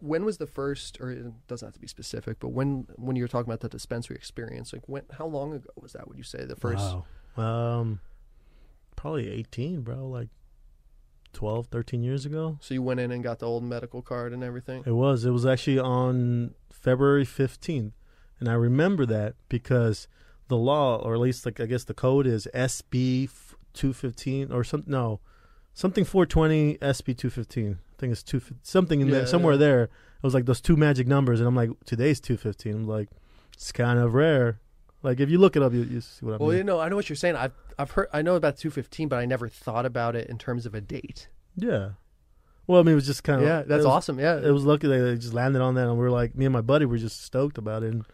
when was the first, or it doesn't have to be specific, but when when you were talking about the dispensary experience, like when, how long ago was that? Would you say the first? Wow. Um, probably 18, bro. Like 12, 13 years ago. So you went in and got the old medical card and everything. It was. It was actually on February 15th. And I remember that because the law, or at least like I guess the code is SB 215 or something. No, something 420 SB 215. I think it's two something in Yeah, there somewhere yeah. there. It was like those two magic numbers, and I'm like, today's 215. I'm like, it's kind of rare. Like if you look it up, you, you see what I mean. Well, you know, I know what you're saying. I've I've heard, I know about 215, but I never thought about it in terms of a date. Yeah. Well, I mean, it was just kind of yeah, that's was, awesome. Yeah. It was lucky they they just landed on that, and we are like, me and my buddy were just stoked about it. And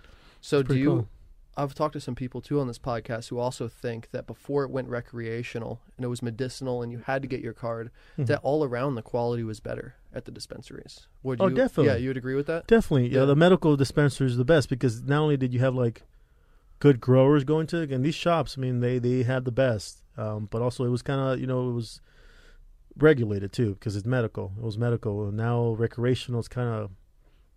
so do you? cool. I've talked to some people too on this podcast who also think that before it went recreational and it was medicinal and you had to get your card, Mhm. that all around the quality was better at the dispensaries. Would Oh, you? definitely. Yeah, you would agree with that. Definitely, yeah. Yeah. The medical dispensary is the best because not only did you have like good growers going to, and these shops, I mean, they they had the best, um, but also it was kind of you know it was regulated too because it's medical. It was medical, and now recreational is kind of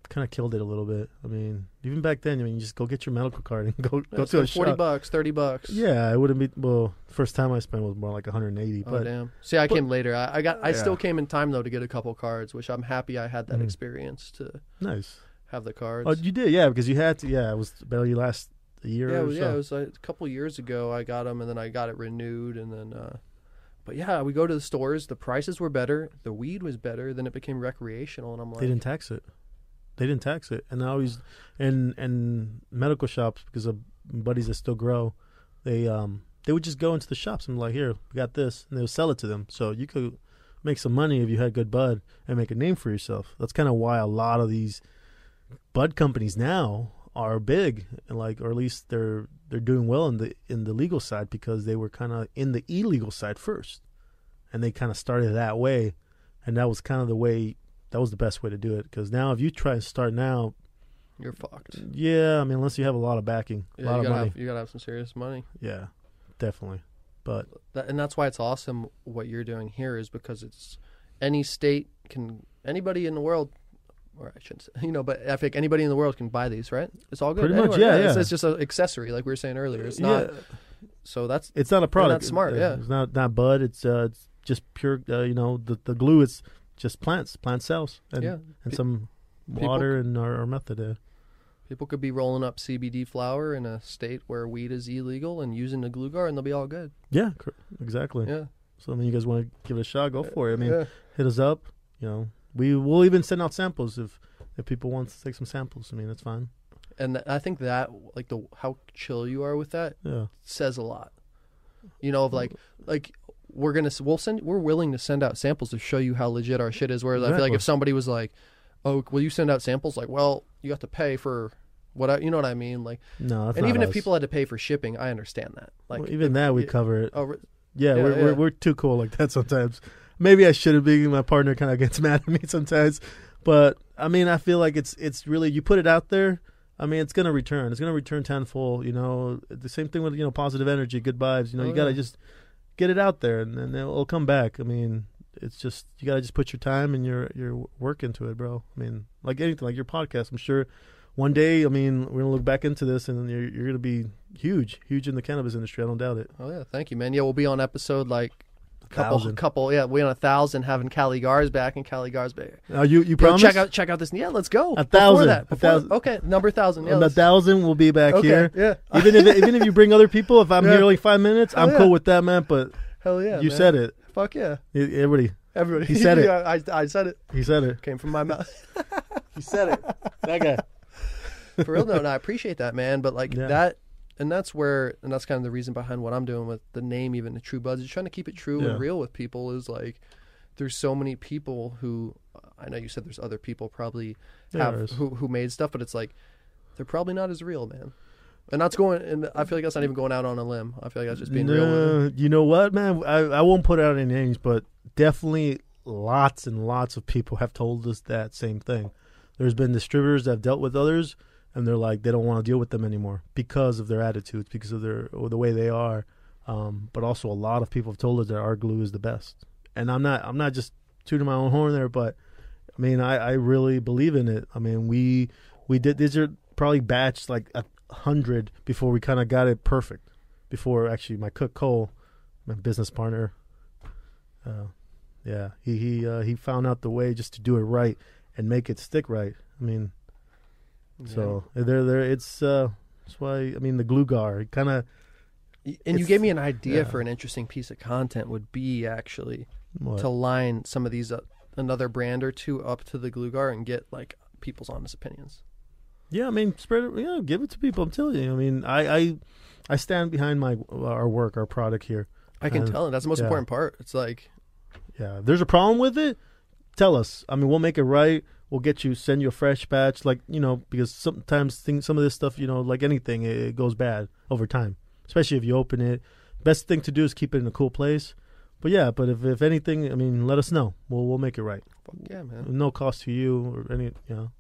kind of killed it a little bit. I mean, even back then, I mean, you just go get your medical card and go go so to a forty shop. bucks, thirty bucks. Yeah, it wouldn't be well. First time I spent was more like 180, Oh but damn! See, I but- came later. I, I got. I still came in time though to get a couple cards, which I'm happy I had that Mhm. experience to nice. have the cards. Oh, you did, yeah, because you had to. Yeah, it was barely last a year yeah, or was, so. yeah, it was like a couple years ago. I got them, and then I got it renewed, and then. uh But yeah, we go to the stores. The prices were better. The weed was better. Then it became recreational, and I'm like, they didn't tax it. They didn't tax it, and I always and and medical shops because of buddies that still grow, they um they would just go into the shops and be like, here, we got this, and they would sell it to them. So you could make some money if you had good bud and make a name for yourself. That's kind of why a lot of these bud companies now are big, and like or at least they're they're doing well in the in the legal side because they were kind of in the illegal side first, and they kind of started that way, and that was kind of the way that was the best way to do it. Because now if you try and start now you're fucked. yeah i mean unless you have a lot of backing a lot you of money. have you gotta have some serious money. yeah definitely. But That, and that's why it's awesome what you're doing here is because it's any state can anybody in the world or I shouldn't say, you know, but I think anybody in the world can buy these, right? It's all good. Pretty much, Anywhere. yeah, It's, yeah. it's just an accessory, like we were saying earlier. It's not. yeah, So that's it's not a product. that's smart, It- yeah. it's not not bud. It's uh, it's just pure. Uh, you know, the the glue is just plants, plant cells, and yeah. and Pe- some people water and our, our method. Uh, People could be rolling up CBD flower in a state where weed is illegal and using the glue guard, and they'll be all good. yeah, exactly. Yeah. So I mean, you guys want to give it a shot? Go for it. I mean, yeah. hit us up. You know, we will even send out samples if if people want to take some samples. I mean, that's fine. and th- I think that like the how chill you are with that Yeah, says a lot. You know, of like like we're gonna we'll send we're willing to send out samples to show you how legit our shit is. Whereas I feel like if somebody was like, "Oh, will you send out samples?" Like, well, you have to pay for what I, you know what I mean. Like, no, that's and even if people had to pay for shipping, I understand that. Like, Well, even that we yeah. cover it. oh, Yeah, Yeah, we're, yeah. we're we're too cool like that sometimes. Maybe I shouldn't be. My partner kind of gets mad at me sometimes, but I mean, I feel like it's it's really you put it out there. I mean, it's gonna return. It's gonna return tenfold. You know, the same thing with you know positive energy, good vibes. You know, Oh, you gotta yeah. just get it out there, and then it'll come back. I mean, it's just you gotta just put your time and your your work into it, bro. I mean, like anything, like your podcast. I'm sure one day, I mean, we're gonna look back into this, and you're you're gonna be huge, huge in the cannabis industry. I don't doubt it. oh yeah, thank you, man. Yeah, we'll be on episode like couple Thousand. couple yeah we on a thousand having Caligars back and Caligars back. Uh, you you Yo, promise? check out check out this. Yeah, let's go. A Before thousand, That, a before- thousand. Okay, number thousand. Yeah, And the thousand will be back okay, here. Yeah. Even if even if you bring other people, if I'm Yeah. here like five minutes, I'm Oh, yeah. cool with that, man. But Hell yeah. you man. said it. Fuck yeah. Everybody, Everybody. He said it. yeah, I, I said it. he said it. Came from my mouth. He said it. that guy. For real, no, no, I appreciate that, man. But like Yeah. that, and that's where, and that's kind of the reason behind what I'm doing with the name, even the True Buds, is trying to keep it true Yeah. and real with people. Is like, there's so many people who, I know you said there's other people probably There have who who made stuff, but it's like, they're probably not as real, man. And that's going, and I feel like that's not even going out on a limb. I feel like that's just being real. No, you know what, man? I I won't put out any names, but definitely lots and lots of people have told us that same thing. There's been distributors that have dealt with others, and they're like they don't want to deal with them anymore because of their attitudes, because of their or the way they are. Um, but also, a lot of people have told us that our glue is the best, and I'm not I'm not just tooting my own horn there, but I mean I, I really believe in it. I mean we we did these are probably batched like a hundred before we kind of got it perfect. Before actually my cook Cole, my business partner, uh, yeah, he he uh, he found out the way just to do it right and make it stick right. I mean, so there there it's uh that's why I mean the glue gar kind of And you gave me an idea yeah. for an interesting piece of content would be actually what to line some of these uh, another brand or two up to the glue gar and get like people's honest opinions. Yeah, I mean, spread it. Yeah, give it to people. I'm telling you. I mean, I I, I stand behind my our work, our product here. I can And- tell it. That's the most yeah. important part. It's like Yeah, there's a problem with it, tell us. I mean, we'll make it right. We'll get you, send you a fresh batch, like you know, because sometimes things, some of this stuff, you know, like anything, it, it goes bad over time. Especially if you open it. Best thing to do is keep it in a cool place. But yeah, but if if anything, I mean, let us know. We'll we'll make it right. fuck yeah, man. No cost to you or any, you know.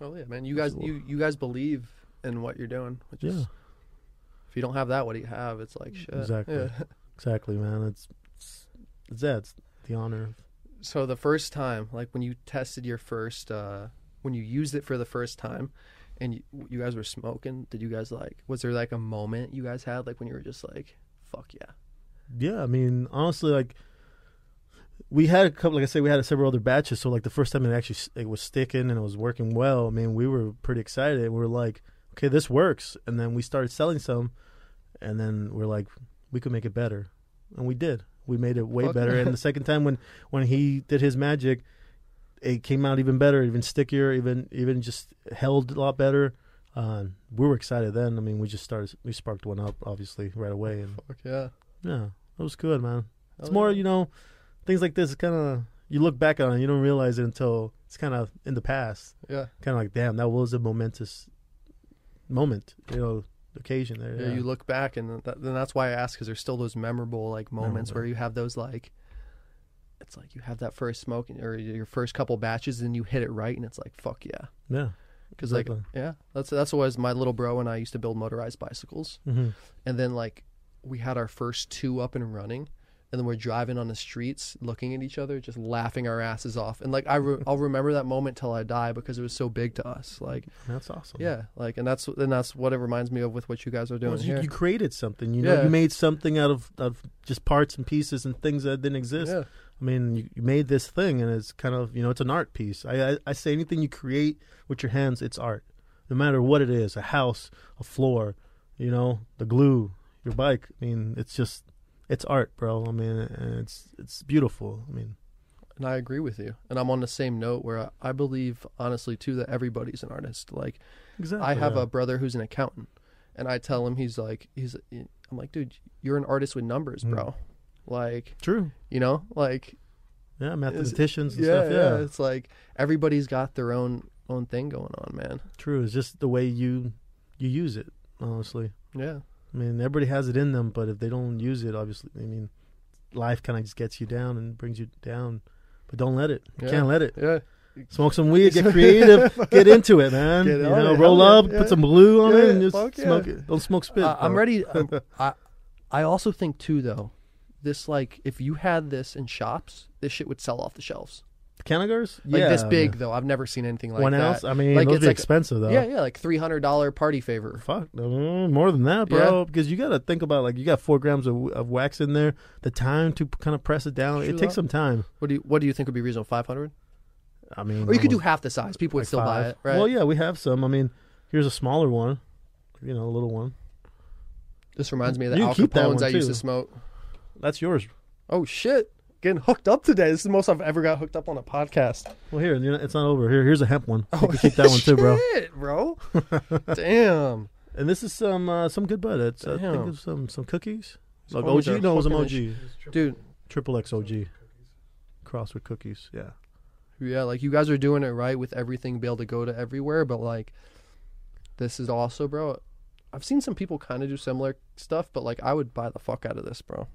well yeah, man. You guys, you you guys believe in what you're doing. Which is, if you don't have that, what do you have? It's like shit. Exactly. Yeah. exactly, man. It's it's, it's that. It's the honor. So the first time, like when you tested your first, uh when you used it for the first time, and you, you guys were smoking, did you guys like? Was there like a moment you guys had, like when you were just like, "Fuck yeah." Yeah, I mean, honestly, like we had a couple. Like I said, we had several other batches. So like the first time it actually it was sticking and it was working well. I mean, we were pretty excited. We were like, okay, this works. And then we started selling some, and then we're like, we could make it better, and we did. We made it way Fuck better. And the second time when when he did his magic, it came out even better, even stickier, even even just held a lot better. Uh, we were excited then. I mean, we just started. We sparked one up, obviously, right away, and Fuck yeah. yeah, it was good, man. It's Oh, more, yeah. you know, things like this. Kind of you look back on it, you don't realize it until it's kind of in the past. Yeah. Kind of like, damn, that was a momentous moment, you know, occasion there. Yeah, you look back, and that, then that's why I ask because there's still those memorable like moments Memorable. where you have those like, it's like you have that first smoke and- or your first couple batches, and you hit it right, and it's like fuck yeah, yeah, because like Exactly. yeah, that's that's what was my little bro and I used to build motorized bicycles, hmm and then like we had our first two up and running, and then we're driving on the streets, looking at each other, just laughing our asses off. And like I, re- I'll remember that moment till I die because it was so big to us. Like, That's awesome. yeah, like, and that's and that's what it reminds me of with what you guys are doing Well, you, here. you created something. You know, Yeah. you made something out of, of just parts and pieces and things that didn't exist. yeah, I mean, you, you made this thing, and it's kind of you know, it's an art piece. I, I I say anything you create with your hands, it's art. No matter what it is, a house, a floor, you know, the glue, your bike. I mean, it's just it's art, bro. I mean, it's it's beautiful. I mean, and I agree with you. And I'm on the same note where I, I believe honestly too that everybody's an artist. Like. exactly. I have yeah. a brother who's an accountant, and I tell him he's like he's. I'm like, dude, you're an artist with numbers, Mm. bro. Like, true. you know, like Yeah, mathematicians and yeah, stuff. yeah, Yeah, It's like everybody's got their own own thing going on, man. true. It's just the way you you use it. Honestly. Yeah, I mean, everybody has it in them, but if they don't use it, obviously, I mean, life kind of just gets you down and brings you down. But don't let it. You Yeah. can't let it. yeah. Smoke some weed, get creative, get into it, man. Get you know, it, roll up, yeah, put some glue on Yeah, it, and just fuck smoke it. Don't smoke spit. Uh, I'm ready. um, I I also think too though, this like if you had this in shops, this shit would sell off the shelves. Cannagars? Like yeah, this big though. I've never seen anything like One that. ounce? I mean, Like, those it's be like- expensive though. Yeah, yeah, like three hundred dollar party favor. Fuck, more than that, bro. Because you got to think about like you got four grams of, of wax in there. The time to kind of press it down, True it takes that. some time. What do you What do you think would be reasonable? Five hundred? I mean, Or you could do half the size. People would like still buy it, right? Well, yeah, we have some. I mean, here's a smaller one. You know, a little one. This reminds me of the You Al Capones one, I used to smoke. That's yours. Oh shit! Getting hooked up today. This is the most I've ever got hooked up on a podcast. Well, here, you know, it's not over. Here, here's a hemp one. You can keep that one too, bro. Oh, Shit, bro. Damn. And this is some uh, some good bud. It's I think Damn. it's some some cookies. Like OG, no, it was an OG. It's triple- Dude. Triple X OG. cookies. Crossed with cookies. Yeah. Yeah, like you guys are doing it right with everything be able to go to everywhere, but like this is also, bro. I've seen some people kind of do similar stuff, but like I would buy the fuck out of this, bro.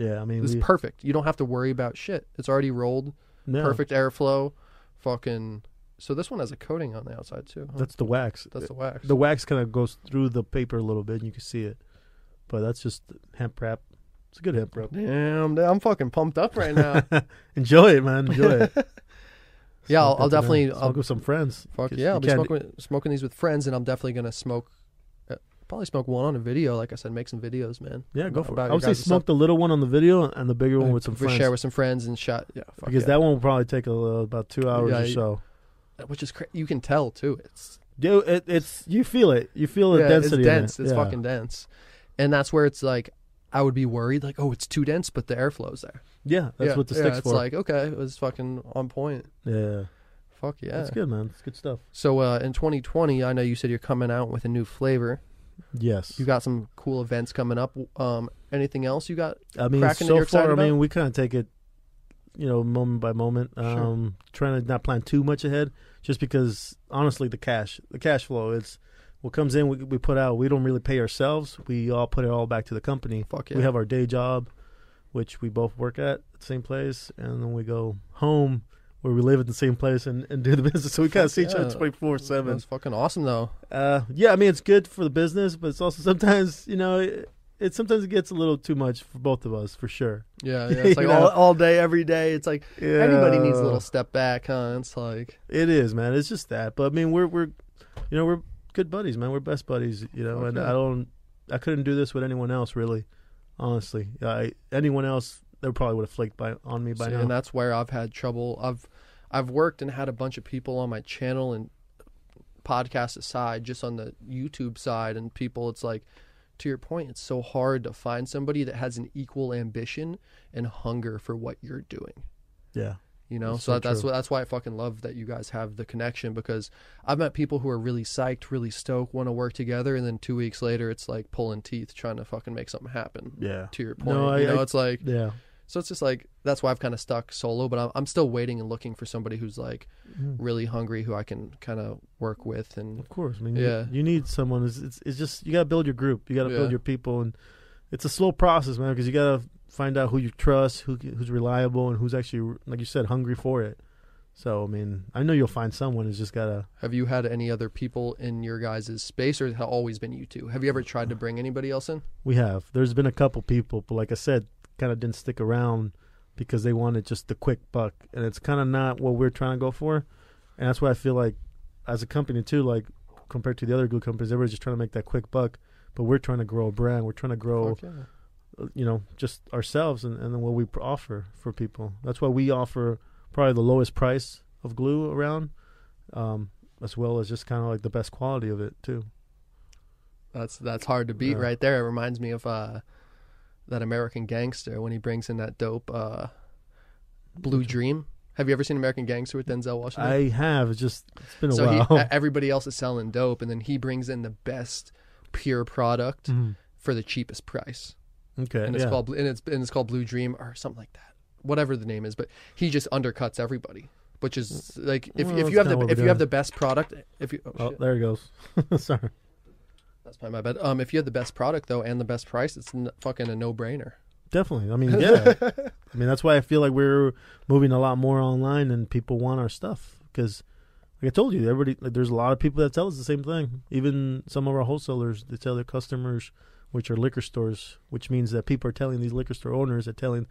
Yeah. I mean, it's we, perfect. You don't have to worry about shit. It's already rolled. no, Perfect airflow. Fucking. So this one has a coating on the outside too. huh? That's the wax. That's the wax. the wax kind of goes through the paper a little bit, and you can see it. But that's just hemp wrap. It's a good hemp wrap. Damn, dude, I'm fucking pumped up right now. Enjoy it, man. Enjoy it. Yeah, I'll- I'll definitely- smoke I'll- with some friends. Fuck yeah, I'll be smoking smoking these with friends, and I'm definitely gonna smoke. Probably smoke one on a video, like I said, make some videos, man. Yeah, go for it. I would say smoke the little one on the video and the bigger one with some friends. share with some friends and shot. Yeah, fuck because yeah. that one will probably take a, uh, about two hours Yeah, or so. which is cra- you can tell too. It's Dude, it, it's you feel it. You feel the yeah, density. it's in it. dense. It's Yeah. fucking dense, and that's where it's like I would be worried, like, oh, it's too dense, but the airflow's there. Yeah, that's yeah, what the yeah, sticks it's for. like okay, it was fucking on point. yeah, Fuck yeah. that's good, man. It's good stuff. So uh, in 2020, I know you said you're coming out with a new flavor. Yes, You got some cool events coming up. Um, anything else you got? I mean, so far, I mean, we kind of take it, you know, moment by moment. Sure. Um, trying to not plan too much ahead, just because honestly, the cash, the cash flow, it's what comes in, we, we put out. We don't really pay ourselves. We all put it all back to the company. Fuck yeah. We have our day job, which we both work at the same place, and then we go home where we live at the same place and, and do the business. So we kind of see each other twenty four seven. That's fucking awesome though. Uh, yeah, I mean it's good for the business, but it's also sometimes you know it, it sometimes it gets a little too much for both of us for sure. Yeah, yeah. It's like all, all day, every day. It's like Yeah, everybody needs a little step back, huh? It's like It is, man. It's just that, but I mean we're we're you know we're good buddies, man. We're best buddies, you know, Fuck and. I don't I couldn't do this with anyone else really, honestly. I, anyone else they probably would have flaked by on me by See, now. and that's where I've had trouble. I've I've worked and had a bunch of people on my channel and podcast aside, just on the YouTube side, and people. It's like, to your point, it's so hard to find somebody that has an equal ambition and hunger for what you're doing. yeah, You know, That's so so that, that's what that's why I fucking love that you guys have the connection because I've met people who are really psyched, really stoked, want to work together, and then two weeks later, it's like pulling teeth trying to fucking make something happen. yeah, To your point, No, I- you know, I- it's like yeah. So it's just like that's why I've kind of stuck solo, but I'm I'm still waiting and looking for somebody who's like Mm. really hungry who I can kind of work with and Of course, I mean, Yeah. you, you need someone. It's, it's it's just you got to build your group. You got to Yeah. build your people, and it's a slow process, man. Because you got to find out who you trust, who who's reliable, and who's actually, like you said, hungry for it. So I mean, I know you'll find someone who's just gotta. Have you had any other people in your guys' space, or has it always been you two? Have you ever tried to bring anybody else in? We have. There's been a couple people, but like I said, kind of didn't stick around because they wanted just the quick buck, and it's kind of not what we're trying to go for. And that's why I feel like, as a company too, like compared to the other glue companies, everybody's just trying to make that quick buck. But we're trying to grow a brand. We're trying to grow, Fuck yeah. uh, you know, just ourselves and, and then what we pr- offer for people. That's why we offer probably the lowest price of glue around, um, as well as just kind of like the best quality of it too. That's that's hard to beat Yeah. right there. It reminds me of uh, that American Gangster when he brings in that dope uh, Blue Dream. Have you ever seen American Gangster with Denzel Washington? I have. It's just it's been a so while. he, everybody else is selling dope, and then he brings in the best pure product Mhm. for the cheapest price, Okay. and it's yeah. called and it's and it's called Blue Dream or something like that, whatever the name is. But he just undercuts everybody, which is like if, Well, if you have the if you have the best product, if you oh, Oh, there he goes. Sorry. That's probably my bet. Um, if you have the best product though and the best price, it's n- fucking a no brainer. Definitely. I mean, yeah. I mean, that's why I feel like we're moving a lot more online and people want our stuff because, like I told you, everybody. Like, there's a lot of people that tell us the same thing. Even some of our wholesalers, they tell their customers, which are liquor stores, which means that people are telling these liquor store owners that telling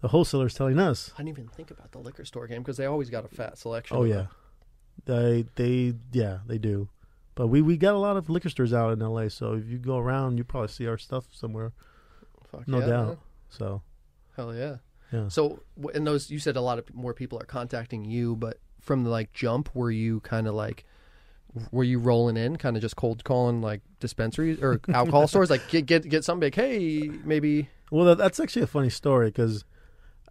the wholesalers telling us. I didn't even think about the liquor store game because they always got a fat selection. Oh yeah, them. they they yeah they do. But we we got a lot of liquor stores out in LA, so if you go around, you probably see our stuff somewhere. Fuck No yeah, doubt. man. So Hell yeah. yeah. So, and those you said a lot of more people are contacting you, but from the like jump, were you kind of like, were you rolling in, kind of just cold calling like dispensaries or alcohol stores, like get get get something big? Hey, maybe. Well, that, that's actually a funny story because,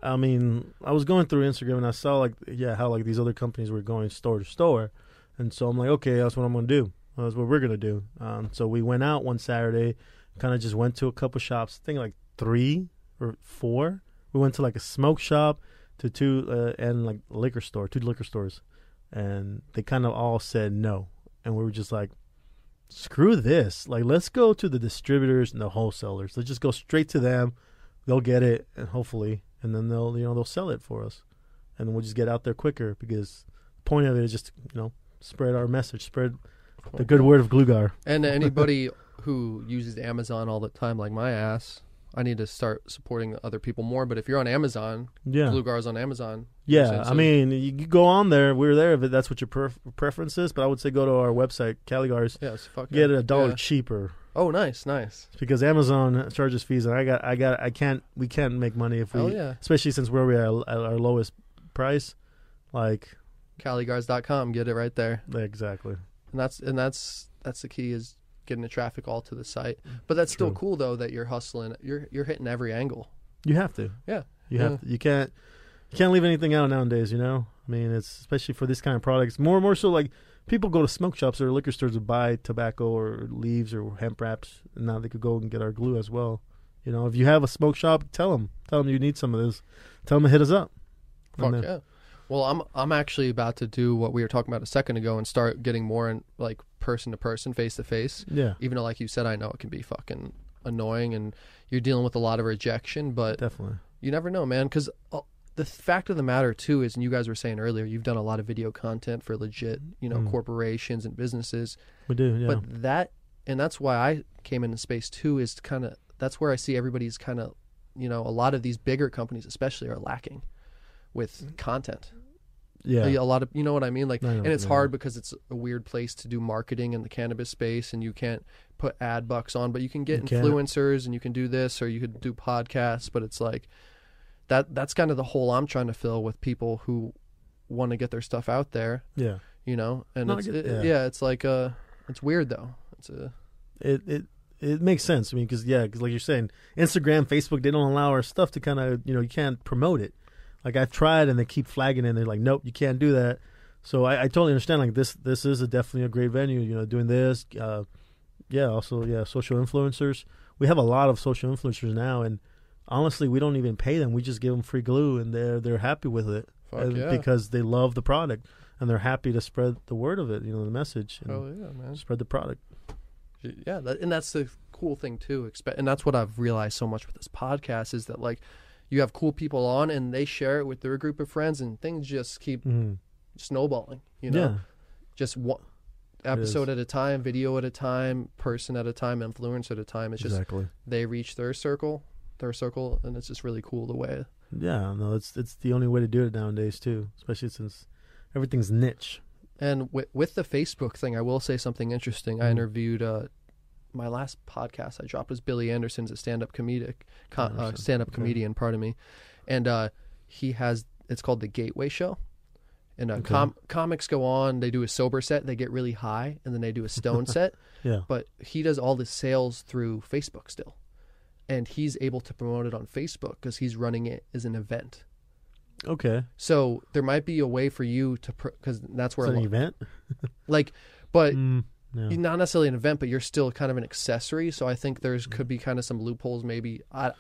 I mean, I was going through Instagram and I saw like, yeah, how like these other companies were going store to store, and so I'm like, okay, that's what I'm gonna do. That's what we're gonna do. Um, so we went out one Saturday, kind of just went to a couple shops. I think like three or four. We went to like a smoke shop, to two uh, and like liquor store, two liquor stores, and they kind of all said no, and we were just like, screw this. Like, let's go to the distributors and the wholesalers. Let's just go straight to them. They'll get it, and hopefully, and then they'll you know they'll sell it for us, and we'll just get out there quicker because the point of it is just you know spread our message, spread the good word of Glugar. And anybody who uses Amazon all the time, like my ass, I need to start supporting other people more. But if you're on Amazon, Yeah, Blue Gar's on Amazon. yeah. I mean, you, you go on there. We're there if that's what your pref- preference is. But I would say go to our website, Caligars. Yes, fuck Get it a dollar Yeah. cheaper Oh, nice, nice. because Amazon charges fees, and I got, I got, I can't, we can't make money if we, Hell yeah. especially since we're at our lowest price. Like Caligars.com, get it right there. exactly. and that's and that's that's the key is getting the traffic all to the site. Mm-hmm. But that's still cool though that you're hustling. You're you're hitting every angle. You have to. Yeah. You Yeah. have to. You can't. You can't leave anything out nowadays. You know. I mean, it's especially for this kind of products. More and more so, like people go to smoke shops or liquor stores to buy tobacco or leaves or hemp wraps, and now they could go and get our glue as well. You know, if you have a smoke shop, tell them. Tell them you need some of this. Tell them to hit us up. Fuck uh, yeah. Well, I'm I'm actually about to do what we were talking about a second ago and start getting more in like person to person, face to face. Yeah. Even though, like you said, I know it can be fucking annoying and you're dealing with a lot of rejection, but Definitely. you never know, man. Because uh, the fact of the matter too is, and you guys were saying earlier, you've done a lot of video content for legit, you know, Mm. corporations and businesses. We do. Yeah. But that, and that's why I came into space too, is to kind of that's where I see everybody's kind of, you know, a lot of these bigger companies, especially, are lacking with content. Yeah. A lot of, you know what I mean? Like, I know and it's you hard because it's a weird place to do marketing in the cannabis space, and you can't put ad bucks on, but you can get You can't. influencers, and you can do this, or you could do podcasts. But it's like that. That's kind of the hole I'm trying to fill with people who want to get their stuff out there Yeah. you know and No, it's get- it, yeah. yeah. it's like uh it's weird though it's a it it it makes sense. I mean, because yeah, because like you're saying, Instagram, Facebook, they don't allow our stuff to kind of you know you can't promote it. Like I've tried, and they keep flagging it. and They're like, nope, you can't do that. So I, I totally understand. Like this, this is a definitely a great venue. You know, doing this. Uh, yeah, also yeah, social influencers. We have a lot of social influencers now, and honestly, we don't even pay them. We just give them free glue, and they're they're happy with it yeah because they love the product, and they're happy to spread the word of it. You know, the message oh yeah man spread the product. yeah that, and that's the cool thing too expect and that's what i've realized so much with this podcast is that like you have cool people on and they share it with their group of friends and things just keep Mm-hmm. snowballing. You know, yeah, just one episode at a time, video at a time, person at a time, influence at a time. It's just exactly. they reach their circle, their circle, and it's just really cool the way. Yeah, no, it's it's the only way to do it nowadays too, especially since everything's niche. And with, with the Facebook thing, I will say something interesting. I Mhm. interviewed uh, my last podcast I dropped was Billy Anderson's a stand-up comedic, co- uh, stand-up okay. comedian. Pardon me, and uh, he has it's called the Gateway Show. And uh, Okay. com- comics go on, they do a sober set, they get really high, and then they do a stone set. Yeah, But he does all the sales through Facebook still, and he's able to promote it on Facebook because he's running it as an event. okay. So there might be a way for you to because that's where a an event. like, but Mm, yeah. not necessarily an event, but you're still kind of an accessory. So I think there's mm. could be kind of some loopholes. Maybe I,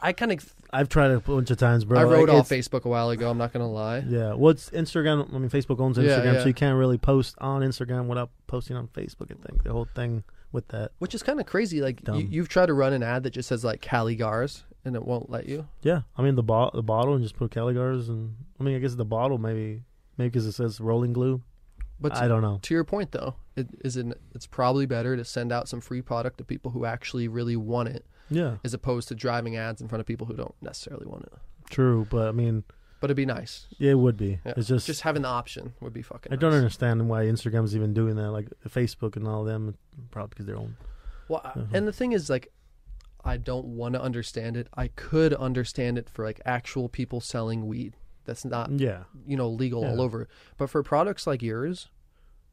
I kind of I've tried it a bunch of times, bro. I wrote Like, off Facebook a while ago. I'm not gonna lie. Yeah, well, it's Instagram. I mean, Facebook owns Instagram, yeah. so you can't really post on Instagram without posting on Facebook. I think the whole thing with that. Which is kind of crazy. Like you, you've tried to run an ad that just says like Caligars, and it won't let you. Yeah, I mean the bo- the bottle and just put Caligars and I mean I guess the bottle maybe maybe because it says rolling glue. But I don't know. to your point though, it is it, it's probably better to send out some free product to people who actually really want it, Yeah, as opposed to driving ads in front of people who don't necessarily want it. true, but I mean But it'd be nice. yeah, it would be. Yeah. It's just, Just having the option would be fucking. I don't understand why Instagram's even doing that. Like Facebook and all them, probably because they're own. Well, Uh-huh. and the thing is, like, I don't want to understand it. I could understand it for like actual people selling weed. That's not Yeah, you know legal all over. But for products like yours,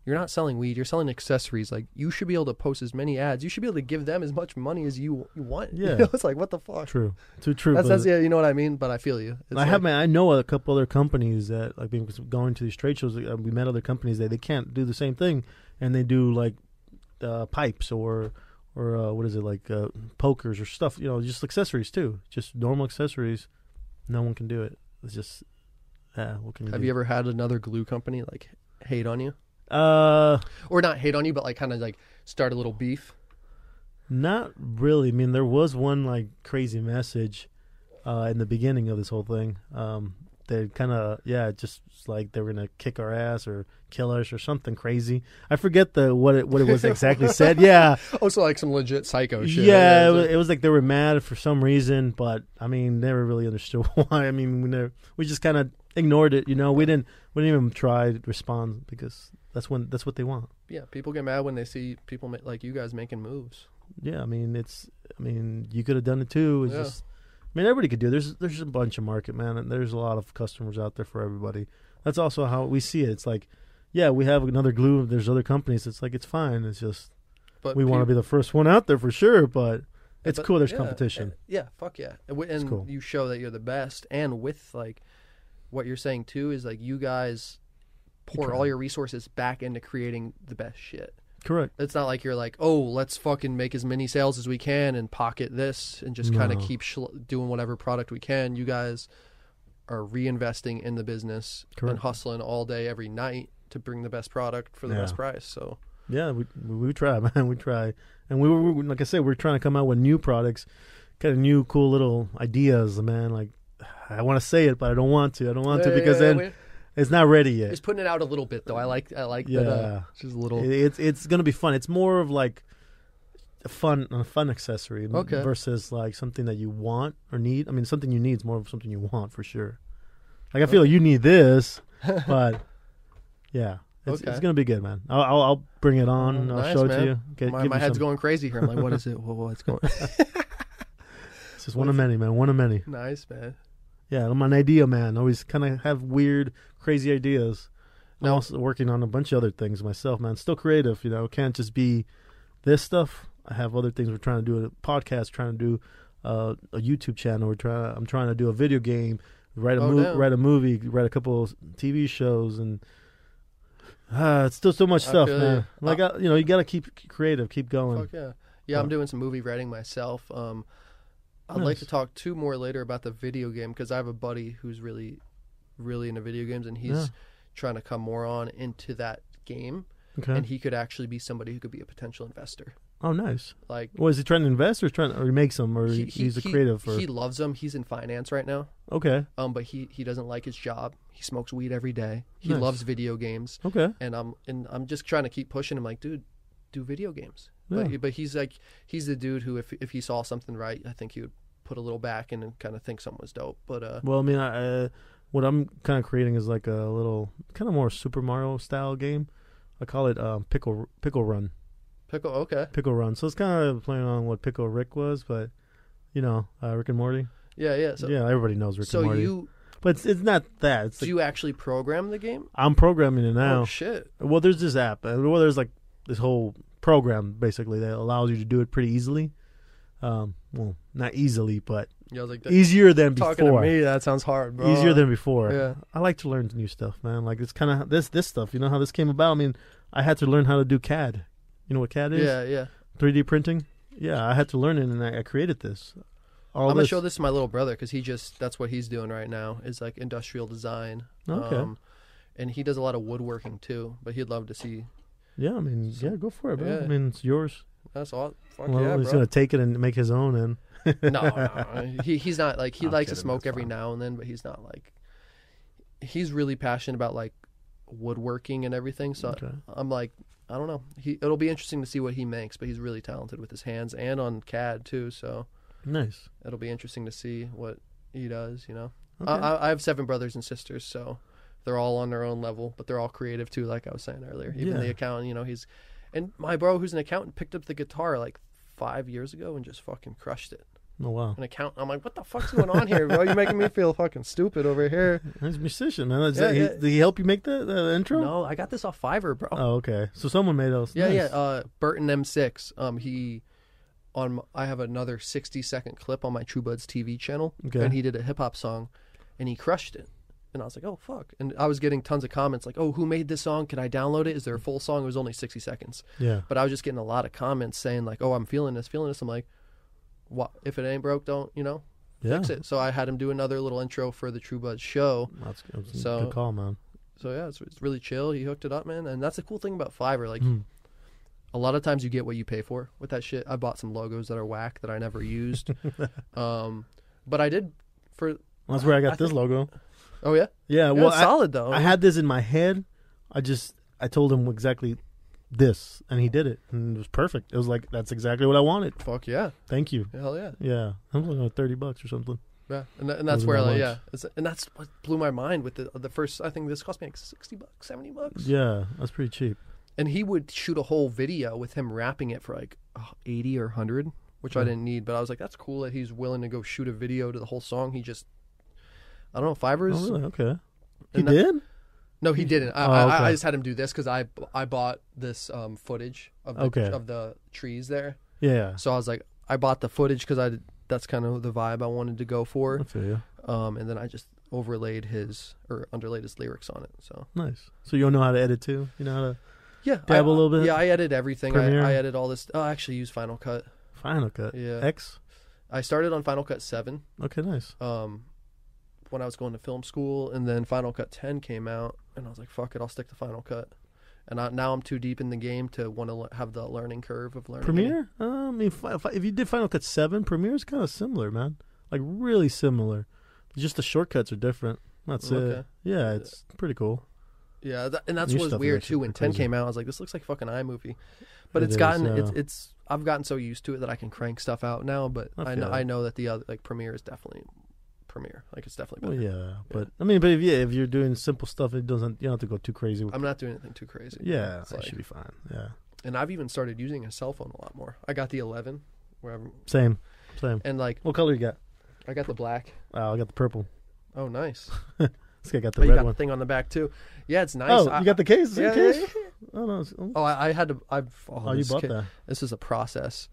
you're not selling weed. You're selling accessories. Like you should be able to post as many ads. You should be able to give them as much money as you, you want. You Yeah. know, it's like what the fuck. true, too true. That's that's yeah. You know what I mean. But I feel you. It's I have like- my, I know a couple other companies that like being going to these trade shows. Uh, we met other companies that they can't do the same thing, and they do like uh, pipes or or uh, what is it like uh, pokers or stuff. You know, just accessories too. Just normal accessories. No one can do it. It's just yeah. What can you do? Have do? you ever had another glue company like hate on you, Uh, or not hate on you, but like kind of like start a little beef? not really. I mean, there was one like crazy message uh, in the beginning of this whole thing. Um, they kind of yeah, just like they were gonna kick our ass or kill us or something crazy. I forget the what it what it was exactly said. Yeah, Oh, so like some legit psycho shit. yeah, it was, like- it was like they were mad for some reason, but I mean, never really understood why. I mean, we never, we just kind of ignored it. You know, we didn't we didn't even try to respond because that's when that's what they want. yeah. People get mad when they see people ma- like you guys making moves. Yeah, I mean, it's I mean, you could have done it too. It's Yeah. just I mean, everybody could do. it. There's there's a bunch of market, man, and there's a lot of customers out there for everybody. That's also how we see it. It's like, yeah, we have another glue. There's other companies. It's like it's fine. It's just But we want to be the first one out there for sure. But it's but- cool. There's yeah, competition. Yeah, fuck yeah. And, and cool. you show that you're the best. And with like what you're saying too is like you guys pour all your resources back into creating the best shit. Correct. It's not like you're like, oh, let's fucking make as many sales as we can and pocket this and just kind of No. keep sh- doing whatever product we can. You guys are reinvesting in the business and hustling all day, every night to bring the best product for the Yeah. best price. So Yeah, we we, we try, man. We try, and we were we- like I said, we're trying to come out with new products, kind of new, cool little ideas, man. Like I want to say it, but I don't want to. I don't want to because then it's not ready yet. just putting it out a little bit though. I like I like Yeah. that. Uh, just a little. It- It's it's gonna be fun. It's more of like a fun a fun accessory Okay. versus like something that you want or need. I mean, something you need is more of something you want for sure. Like I feel like you need this, but yeah, it's, Okay. it's gonna be good, man. I'll I'll, I'll bring it on. Oh, and I'll nice, show it man. to you. Get- my my head's going crazy here. I'm like, what is it? Whoa, what's going? It's just one of many, man. One of many. nice, man. Yeah, I'm an idea man. Always kind of have weird, crazy ideas. I'm Now- also working on a bunch of other things myself, man. Still creative, you know. Can't just be this stuff. I have other things. We're trying to do a podcast, trying to do uh, a YouTube channel. We're trying. I'm trying to do a video game, write a Oh, movie, damn. write a movie, write a couple of TV shows, and uh, it's still so much I stuff, man. Like I, you know, you got to keep creative, keep going. Fuck yeah. Yeah, I'm Uh, doing some movie writing myself. Um, I'd like to talk two more later about the video game because I have a buddy who's really, really into video games and he's Yeah. trying to come more on into that game. Okay. And he could actually be somebody who could be a potential investor. oh, nice. Like Was he trying to invest or trying, or he makes them, or he, he's a he- creative? Or He loves them. He's in finance right now. okay, Um, but he he doesn't like his job. he smokes weed every day. He Nice. loves video games, Okay. and I'm and I'm just trying to keep pushing him. Like, dude, do video games. Yeah. But but he's like he's the dude who if if he saw something right, I think he would put a little back in and kind of think something was dope. But uh, Well, I mean, I, uh, what I'm kind of creating is like a little, kind of more Super Mario style game. I call it um, Pickle Pickle Run. pickle, okay, Pickle Run. So it's kind of playing on what Pickle Rick was, but you know, uh, Rick and Morty. yeah, yeah. So yeah, everybody knows Rick so and Morty. you but it's, it's not that. It's do like, you actually program the game? I'm programming it now. Oh shit! Well, there's this app. uh, Well, there's like this whole program basically that allows you to do it pretty easily. Um, well, not easily, but Yeah, like easier than talking before. to me. That sounds hard, bro. Easier than before. Yeah. I like to learn new stuff, man. Like it's kind of this this stuff. You know how this came about? I mean, I had to learn how to do CAD. You know what CAD is? yeah, yeah. 3D printing. Yeah, I had to learn it, and I, I created this. All I'm gonna show this to my little brother because he just that's what he's doing right now is like industrial design. Okay. Um, and he does a lot of woodworking too, but he'd love to see. Yeah, I mean, So- yeah, go for it, bro. yeah. I mean, it's yours. That's all. Fuck well, yeah, he's bro. gonna take it and make his own, and no, no, no. he he's not like he I'm likes to smoke every fine. now and then, but he's not like he's really passionate about like woodworking and everything. So Okay. I'm like, I don't know. He it'll be interesting to see what he makes, but he's really talented with his hands and on CAD too. So nice. it'll be interesting to see what he does. You know, Okay. I, I, I have seven brothers and sisters, so they're all on their own level, but they're all creative too. Like I was saying earlier, even Yeah. the accountant, you know, he's and my bro who's an accountant picked up the guitar like five years ago and just fucking crushed it. oh wow, An accountant, I'm like, what the fuck's going on here, bro? You're making me feel fucking stupid over here. he's a musician, man. Yeah, that, he, yeah. did he help you make the, the intro? No, I got this off Fiverr, bro. Oh, okay. So someone made us. yeah, nice. yeah. Uh, Burton M6. Um, he on I have another 60 second clip on my True Buds TV channel, Okay. and he did a hip hop song, and he crushed it. And I was like, oh fuck! And I was getting tons of comments like, oh, who made this song? Can I download it? Is there a full song? It was only 60 seconds, yeah. but I was just getting a lot of comments saying like, oh, I'm feeling this, feeling this. I'm like, what? If it ain't broke, don't you know? Yeah. Fix it. So I had him do another little intro for the True Buds show. That's, that's a So- good call, man. So yeah, it's, it's really chill. He hooked it up, man, and that's the cool thing about Fiverr. Like, Mm. a lot of times you get what you pay for with that shit. I bought some logos that are whack that I never used, um, but I did for. That's where I got I this think- logo. Oh yeah, Yeah. well, I, solid though. I had this in my head. I just I told him exactly this, and he did it, and it was perfect. It was like that's exactly what I wanted. fuck yeah, Thank you. hell yeah, Yeah, I'm looking at thirty bucks or something. yeah, and, tha- and that's where like, yeah, it's, and that's what blew my mind with the uh, the first. I think this cost me like sixty bucks, seventy bucks. Yeah, that's pretty cheap. and he would shoot a whole video with him rapping it for like oh, 80 or 100 which i didn't need but i was like that's cool that he's willing to go shoot a video to the whole song he just i don't know fiverr's Oh, really? Okay. He and did. no he didn't I, Oh, I, okay. I just had him do this because i i bought this um, footage of the, Okay. of the trees there Yeah. so i was like i bought the footage because i that's kind of the vibe i wanted to go for I feel you. um, and then i just overlaid his or underlaid his lyrics on it so Nice. So you know how to edit too. You know how to yeah Dabble I, a little bit? yeah i edit everything Premiere? I, I edit all this oh, i actually use final cut Final Cut. Yeah. X. I started on Final Cut 7 Okay, nice. um, when I was going to film school, and then Final Cut 10 came out, and I was like, fuck it, I'll stick to Final Cut. And I, now I'm too deep in the game to want to le- have the learning curve of learning. Premiere. Uh, I mean, fi- if you did Final Cut Seven, Premiere is kind of similar, man. Like really similar. Just the shortcuts are different. That's it. Yeah, it's pretty cool. Yeah, that, and that's New what was stuff is weird too. When pretty 10 crazy. came out, I was like, this looks like fucking iMovie. But It it's is, gotten, yeah. it's, it's, I've gotten so used to it that I can crank stuff out now. But I I, know. I know that the other, like Premiere is definitely Premiere. Like it's definitely Well, better. yeah, but I mean, but if yeah, if you're doing simple stuff, it doesn't. You don't have to go too crazy with. I'm not doing anything too crazy. yeah, that like- should be fine. Yeah, and I've even started using a cell phone a lot more. I got the 11, wherever, same, same. and like What color you got? I got the black. Oh, I got the purple. Oh, nice. This guy got the Oh, you red got one. the thing on the back too. Yeah, it's nice. Oh, I- you got the case? The yeah, case? yeah, Oh no. it's- Oh, Oh, I, I had to. I've. Oh, oh, you bought that. This is a process,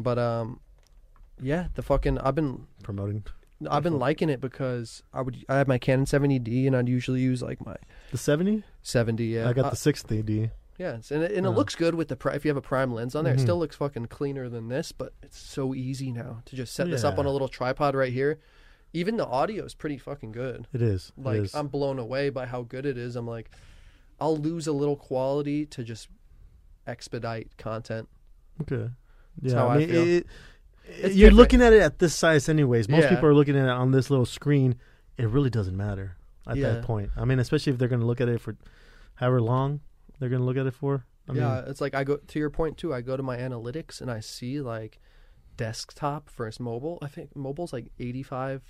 but um, yeah, the fucking. I've been. Promoting I've been liking it because I would. I have my Canon 70D, and I'd usually use like my the seventy. 70. Yeah, I got Uh, the sixty D. yeah, it's, and it, and it Oh. looks good with the pri- if you have a prime lens on there. It still looks fucking cleaner than this, but it's so easy now to just set this up on a little tripod right here. Even the audio is pretty fucking good. It is. like it is. I'm blown away by how good it is. I'm like, I'll lose a little quality to just expedite content. Okay. That's Yeah, how I I mean, feel. it- It's you're different. looking at it at this size, anyways. Most Yeah. people are looking at it on this little screen. It really doesn't matter. at Yeah. that point. I mean, especially if they're going to look at it for however long they're going to look at it for. I mean, yeah, it's like I go to your point too. I go to my analytics and I see like desktop versus mobile. I think mobile's like eighty five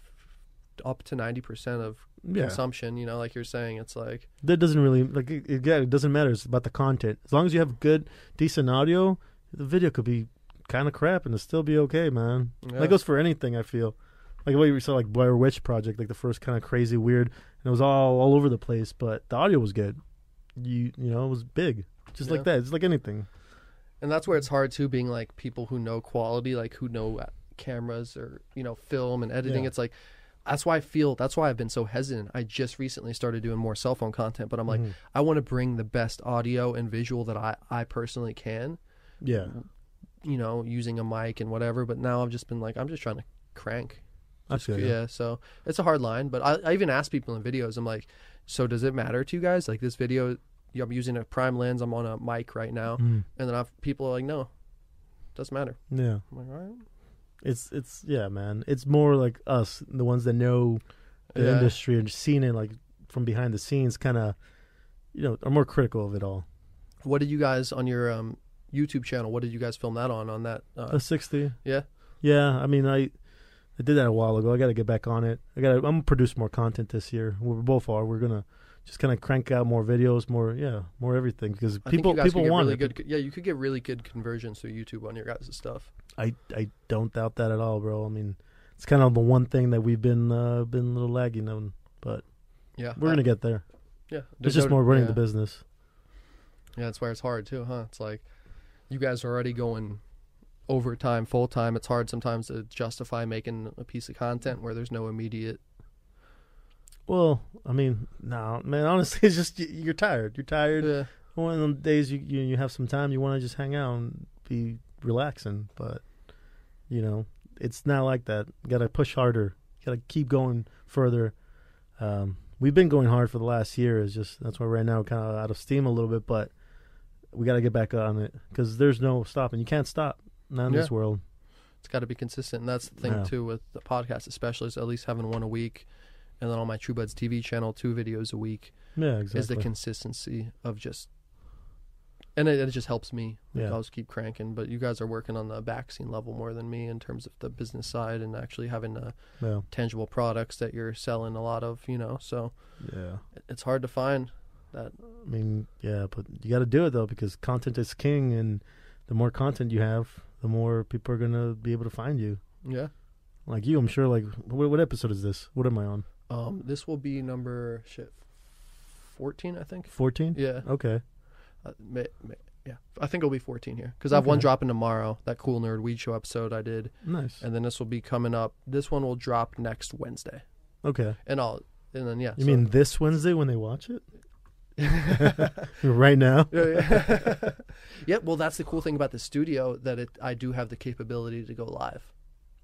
up to ninety percent of yeah, consumption. You know, like you're saying, it's like that doesn't really like it, it, yeah, it doesn't matter. It's about the content. As long as you have good, decent audio, the video could be kind of crap and it'll still be okay, man. yeah. That goes for anything. I feel like the way we saw like Blair Witch Project, like the first kind of crazy, weird, and it was all all over the place, but the audio was good. You you know, it was big, just Yeah. like that. It's like anything. and that's where it's hard too. Being like people who know quality, like who know uh, cameras or you know film and editing. Yeah. It's like that's why I feel that's why I've been so hesitant. I just recently started doing more cell phone content, but I'm like Mhm. I want to bring the best audio and visual that I I personally can. yeah, You know, using a mic and whatever. But now I've just been like I'm just trying to crank. I feel you. Yeah, so it's a hard line, but I, I even ask people in videos. I'm like, so does it matter to you guys? Like this video, I'm using a prime lens. I'm on a mic right now, Mhm. and then I've, people are like, no, doesn't matter. yeah. I'm like, all right. It's it's yeah, man. It's more like us, the ones that know the Yeah. industry and seen it like from behind the scenes, kind of, you know, are more critical of it all. What did you guys on your um, YouTube channel? What did you guys film that on? On that? Uh, A sixty. yeah. Yeah, I mean, I I did that a while ago. I got to get back on it. I got. to I'm gonna produce more content this year. We both are. We're gonna just kind of crank out more videos, more yeah, more everything because people people get want really it. good. Yeah, you could get really good conversions through YouTube on your guys' stuff. I I don't doubt that at all, bro. I mean, it's kind of the one thing that we've been uh, been a little lagging on, but Yeah, we're I- gonna get there. Yeah, It's just more running yeah. the business. Yeah, that's where it's hard too, huh? It's like you guys are already going overtime, full time. It's hard sometimes to justify making a piece of content where there's no immediate. Well, I mean, no, man. Honestly, it's just you're tired. You're tired. Yeah, One of them days you you, you have some time, you want to just hang out and be relaxing, but you know, it's not like that. You got to push harder. You got to keep going further. Um, we've been going hard for the last year. Is just that's why right now we're kind of out of steam a little bit, but we got to get back on it because there's no stopping. You can't stop. Not in Yeah. this world. it's got to be consistent. And that's the thing Yeah. too with the podcast, especially is at least having one a week, and then on my True Buds TV channel, two videos a week Yeah, exactly. is the consistency of just. And it, it just helps me. Like, Yeah. I'll just keep cranking. But you guys are working on the vaccine level more than me in terms of the business side and actually having uh, yeah, tangible products that you're selling a lot of. You know, so yeah. it's hard to find that. I mean, yeah, but you got to do it though because content is king, and the more content you have, the more people are gonna be able to find you. Yeah. Like you, I'm sure. Like, what, what episode is this? What am I on? Um, this will be number shit, fourteen, I think. Fourteen. Yeah. Okay. Uh, may, may, yeah, I think it'll be 14 here because I have one dropping tomorrow. That cool nerd weed show episode I did, Nice. and then this will be coming up. This one will drop next Wednesday, Okay. and I'll and then yeah. You so- mean this Wednesday when they watch it? right now? yeah, yeah. yeah. Well, that's the cool thing about the studio that it I do have the capability to go live.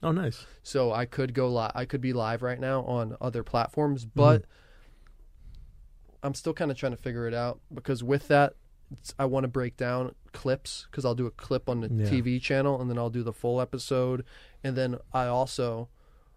Oh, nice. So I could go live. I could be live right now on other platforms, Mm-hmm. but I'm still kind of trying to figure it out because with that, it's, I want to break down clips because I'll do a clip on the Yeah. TV channel and then I'll do the full episode, and then I also,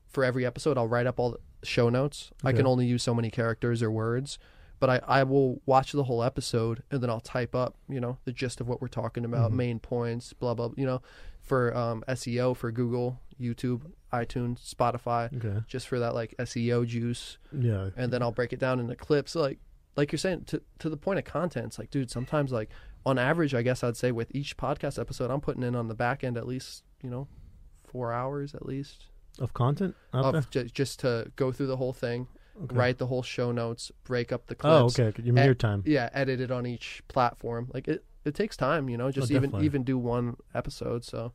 for every episode, I'll write up all the show notes. I can only use so many characters or words. But I, I will watch the whole episode and then I'll type up, you know, the gist of what we're talking about, Mhm. main points, blah blah. You know, for um, SEO for Google, YouTube, iTunes, Spotify, Okay. just for that like SEO juice, Yeah. and then I'll break it down into clips. Like like you're saying to to the point of content. It's like, dude, sometimes like on average, I guess I'd say with each podcast episode, I'm putting in on the back end at least you know four hours at least Of content of ju- just to go through the whole thing? Okay. write the whole show notes, break up the clips. Oh, okay. You mean Eh, your time? Yeah, edit it on each platform. Like it, it takes time, you know. Just Oh, even definitely. even do one episode. So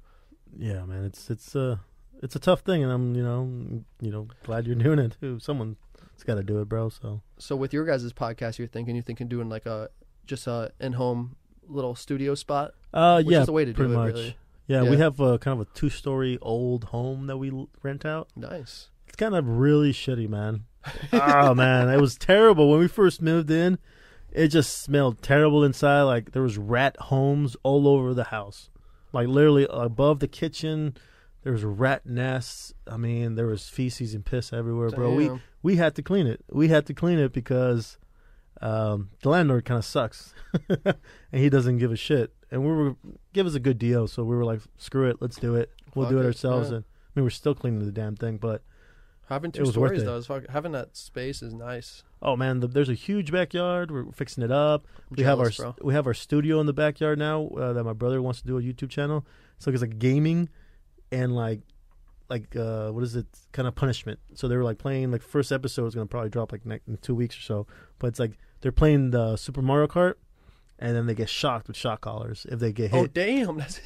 Yeah, man. It's it's uh it's a tough thing, and I'm you know you know glad you're doing it too. Someone's got to do it, bro. So so with your guys' podcast, you're thinking you're thinking doing like a just a in home little studio spot, uh yeah, is the way to do pretty it. much. Really Yeah, we have a kind of a two story old home that we l- rent out. nice. It's kind of really shitty, man. Oh man, it was terrible when we first moved in. It just smelled terrible inside. Like there was rat homes all over the house, like literally above the kitchen. There was rat nests. I mean, there was feces and piss everywhere, bro. We we had to clean it. We had to clean it because um, the landlord kind of sucks, and he doesn't give a shit. And we were give us a good deal, so we were like, screw it, let's do it. We'll Fuck do it it, ourselves. yeah. And I mean, we're still cleaning the damn thing, but having two stories though, is fuck, having that space is nice. oh man, the, there's a huge backyard. We're fixing it up. I'm we have our bro. we have our studio in the backyard now uh, that my brother wants to do a YouTube channel. So it's like gaming and like like uh what is it kind of punishment. So they were like playing like first episode is gonna probably drop like ne- in two weeks or so. But it's like they're playing the Super Mario Kart. And then they get shocked with shock collars if they get hit. Oh damn! That's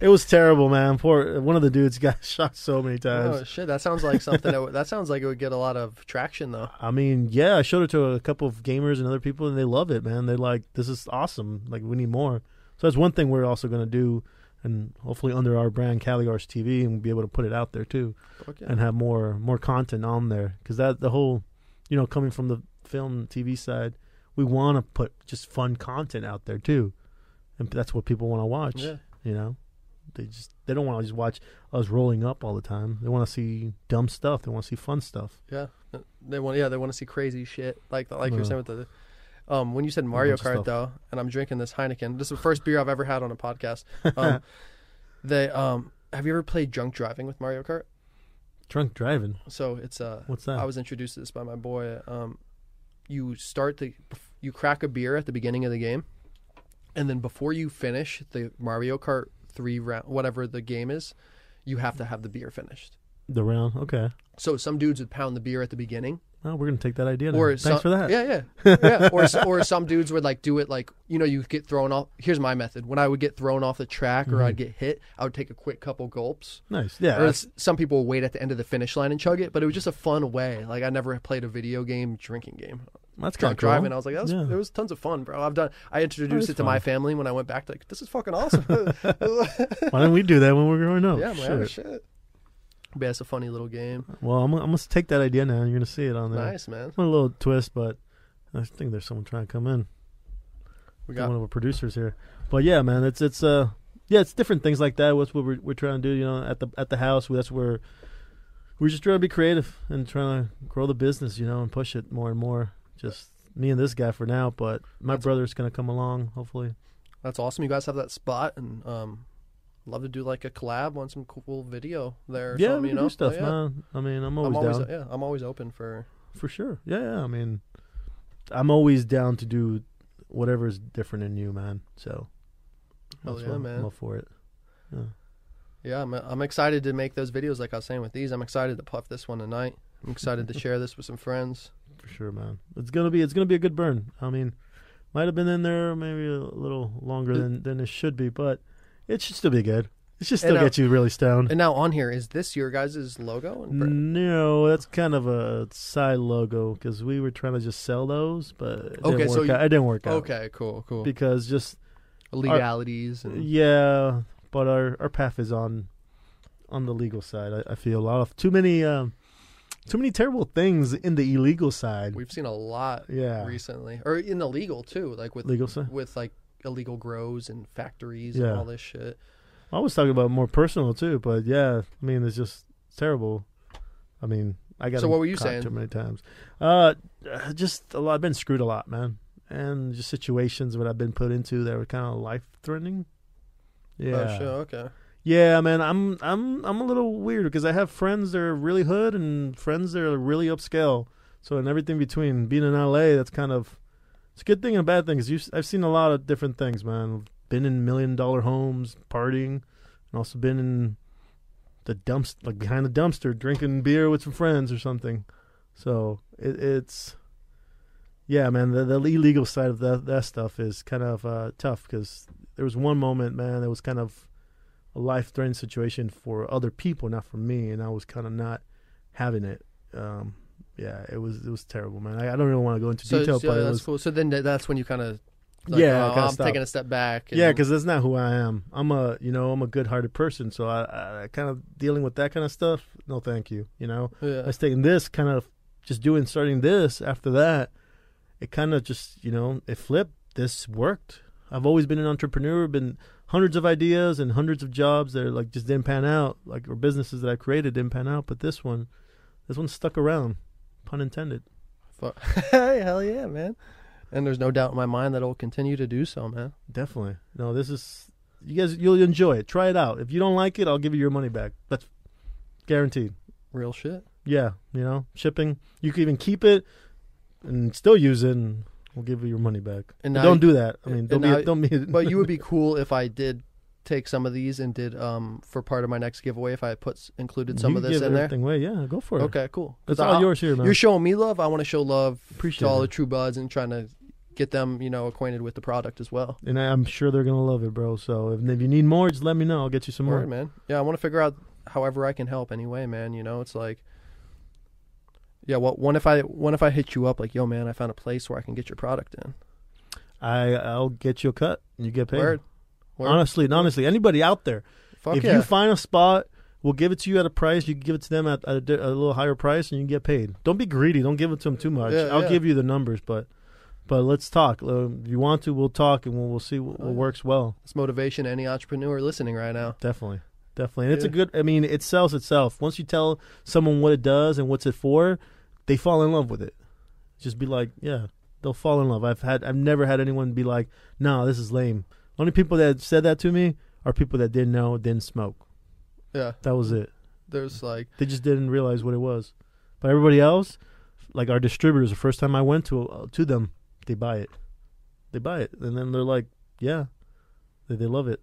It was terrible, man. Poor one of the dudes got shot so many oh, times. oh shit. That sounds like something. that, would- that sounds like it would get a lot of traction though. I mean, yeah, I showed it to a couple of gamers and other people, and they love it, man. They're like, "This is awesome! Like, we need more." So that's one thing we're also going to do, and hopefully under our brand Caligars TV, and we'll be able to put it out there too, and have more more content on there. Because that the whole, you know, coming from the film TV side, we want to put just fun content out there too, and that's what people want to watch. yeah. You know, they just they don't want to just watch us rolling up all the time. They want to see dumb stuff. They want to see fun stuff. Yeah, they want. Yeah, they want to see crazy shit like like you're saying with the. Um, when you said Mario Kart though, and I'm drinking this Heineken. This is the first beer I've ever had on a podcast. Um, they um, have you ever played drunk driving with Mario Kart? Drunk driving. So it's uh, What's that? I was introduced to this by my boy. Um, you start the you crack a beer at the beginning of the game, and then before you finish the Mario Kart three round, whatever the game is, you have to have the beer finished. The round. Okay. So some dudes would pound the beer at the beginning, Well, we're gonna take that idea. Now. or Thanks some, for that. Yeah, yeah, yeah. Or or some dudes would like do it like you know you get thrown off. Here's my method: when I would get thrown off the track or Mhm. I'd get hit, I would take a quick couple gulps. Nice. Yeah. Or some people would wait at the end of the finish line and chug it, but it was just a fun way. Like I never played a video game drinking game. That's kind of cool. driving, I was like, that was, Yeah. it was tons of fun, bro. I've done. I introduced it to my family when I went back. Like, this is fucking awesome. Why didn't we do that when we were growing up? yeah, man, Shit. shit. But yeah, it's a funny little game. Well, I'm, I'm gonna take that idea now. You're gonna see it on there. Nice, man. A little twist, but I think there's someone trying to come in. We got one of our producers here. But yeah, man, it's it's uh yeah, it's different things like that. What's what we're we're trying to do, you know, at the at the house. That's where we're just trying to be creative and trying to grow the business, you know, and push it more and more. Just me and this guy for now, but my That's- brother's gonna come along, hopefully. That's awesome. You guys have that spot, and um, love to do like a collab on some cool video there. Yeah, we you know? do stuff, Oh, yeah. man. I mean, I'm always, I'm always down yeah, I'm always open for. for sure. Yeah, yeah. I mean, I'm always down to do whatever's different in you, man. So, Hell that's yeah, man. I'm all for it. Yeah. Yeah, I'm I'm excited to make those videos. Like I was saying with these, I'm excited to puff this one tonight. I'm excited to share this with some friends. for sure, man. It's gonna be it's gonna be a good burn. I mean, might have been in there maybe a little longer than than it should be, but it should still be good. It should still uh, get you really stoned. And now on here is this your guys' logo? No, that's kind of a side logo because we were trying to just sell those, but it Okay, didn't so work you- out. it didn't work out Okay, cool, cool. because just Legalities and yeah, but our our path is on on the legal side. I, I feel a lot of too many um, too many terrible things in the illegal side. we've seen a lot yeah, recently, or in the legal too, like with legal side. with like illegal grows and factories Yeah. and all this shit. I was talking about more personal too, but yeah, I mean it's just terrible. I mean, I got So what were you saying? too many times. Uh, uh, just a lot. I've been screwed a lot, man, and just situations that I've been put into that were kind of life threatening. Yeah, Oh, shit, okay. Yeah, man. I'm I'm I'm a little weird because I have friends that are really hood and friends that are really upscale. So and everything between being in LA, that's kind of it's a good thing and a bad thing. Cause you, I've seen a lot of different things, man. Been in million dollar homes, partying, and also been in the dumps, like behind the dumpster, drinking beer with some friends or something. So it, it's yeah, man. The, the illegal side of that that stuff is kind of uh, tough because there was one moment, man, that was kind of a life threatening situation for other people, not for me, and I was kind of not having it. Um, yeah, it was it was terrible, man. I, I don't really want to go into So, detail, so but it that's was cool. So then that's when you kind of like, Yeah, oh, I'm stop. taking a step back. and- yeah, because that's not who I am. I'm a you know I'm a good hearted person, so I, I, I kind of dealing with that kind of stuff. No, thank you. You know, I yeah. was taking this kind of just doing starting this after that. It kind of just you know it flipped. This worked. I've always been an entrepreneur. Been hundreds of ideas and hundreds of jobs that are like just didn't pan out, like or businesses that I created didn't pan out. But this one, this one stuck around, pun intended. Hey, hell yeah, man. And there's no doubt in my mind that it will continue to do so, man. Definitely. No, this is you guys. You'll enjoy it. Try it out. If you don't like it, I'll give you your money back. That's guaranteed. Real shit. Yeah, you know, shipping. You can even keep it and still use it, and we'll give you your money back. And now don't do that. I mean, don't now- be. Don't be. but you would be cool if I did take some of these and did um for part of my next giveaway if I put included some You of this in there. everything away. Yeah, go for it. Okay, cool. It's all I'll- yours here, man. You're showing me love. I want to show love Appreciate to all it. the true buds and trying to get them, you know, acquainted with the product as well. and I'm sure they're gonna love it, bro. So if, if you need more, just let me know. I'll get you some more. Man. Yeah, I want to figure out however I can help anyway, man. You know, it's like, yeah. What? What if I? What if I hit you up like, yo, man, I found a place where I can get your product in. I I'll get you a cut. and You get paid. Word. Word. Honestly, and honestly, anybody out there, Fuck if yeah. you find a spot, we'll give it to you at a price. You can give it to them at, at a, a little higher price, and you can get paid. Don't be greedy. Don't give it to them too much. Yeah, I'll yeah. give you the numbers, but but let's talk. If you want to, we'll talk, and we'll, we'll see what, what works well. it's motivation. to Any entrepreneur listening right now. Definitely, definitely, and it's a good. I mean, it sells itself. Once you tell someone what it does and what's it for, they fall in love with it. Just be like, yeah, they'll fall in love. I've had, I've never had anyone be like, no, this is lame. Only people that said that to me are people that didn't know, didn't smoke. Yeah. That was it. There's like, They just didn't realize what it was. But everybody else, like our distributors, the first time I went to uh, to them, they buy it. They buy it, and then they're like, yeah, they, they love it.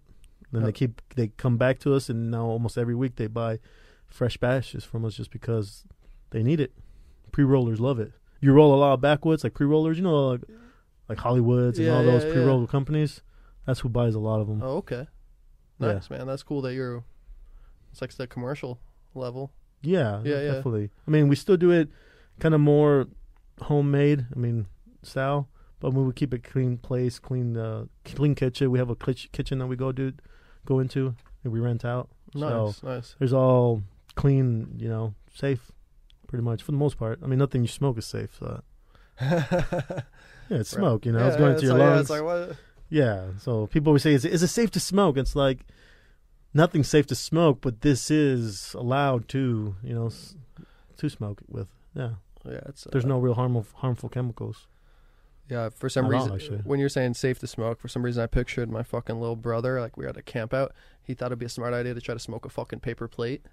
Then Yeah. they keep they come back to us, and now almost every week they buy fresh batches from us just because they need it. Pre rollers love it. You roll a lot of backwoods, like pre rollers, you know, like, like Hollywoods and Yeah, all those yeah, yeah. pre roll companies. That's who buys a lot of them. oh, okay, Yeah. nice man. That's cool that you're. It's like the commercial level. Yeah, Yeah, yeah. definitely. I mean, we still do it kind of more homemade. I mean, style, but we would keep it clean place, clean, uh, clean kitchen. We have a kitch- kitchen that we go do, go into, and we rent out. Nice, So nice. there's all clean, you know, safe, pretty much for the most part. I mean, nothing you smoke is safe. So yeah, it's smoke. You know, yeah, it's going yeah, into your like, Yeah, lungs. it's like? Yeah. So people always say, is, is it safe to smoke? It's like nothing's safe to smoke, but this is allowed to, you know, s- to smoke with. Yeah. Yeah, it's. There's uh, no real harmful harmful chemicals. Yeah, for some Not all, reason, actually. when you're saying safe to smoke, for some reason I pictured my fucking little brother. Like we were at a camp out. He thought it'd be a smart idea to try to smoke a fucking paper plate,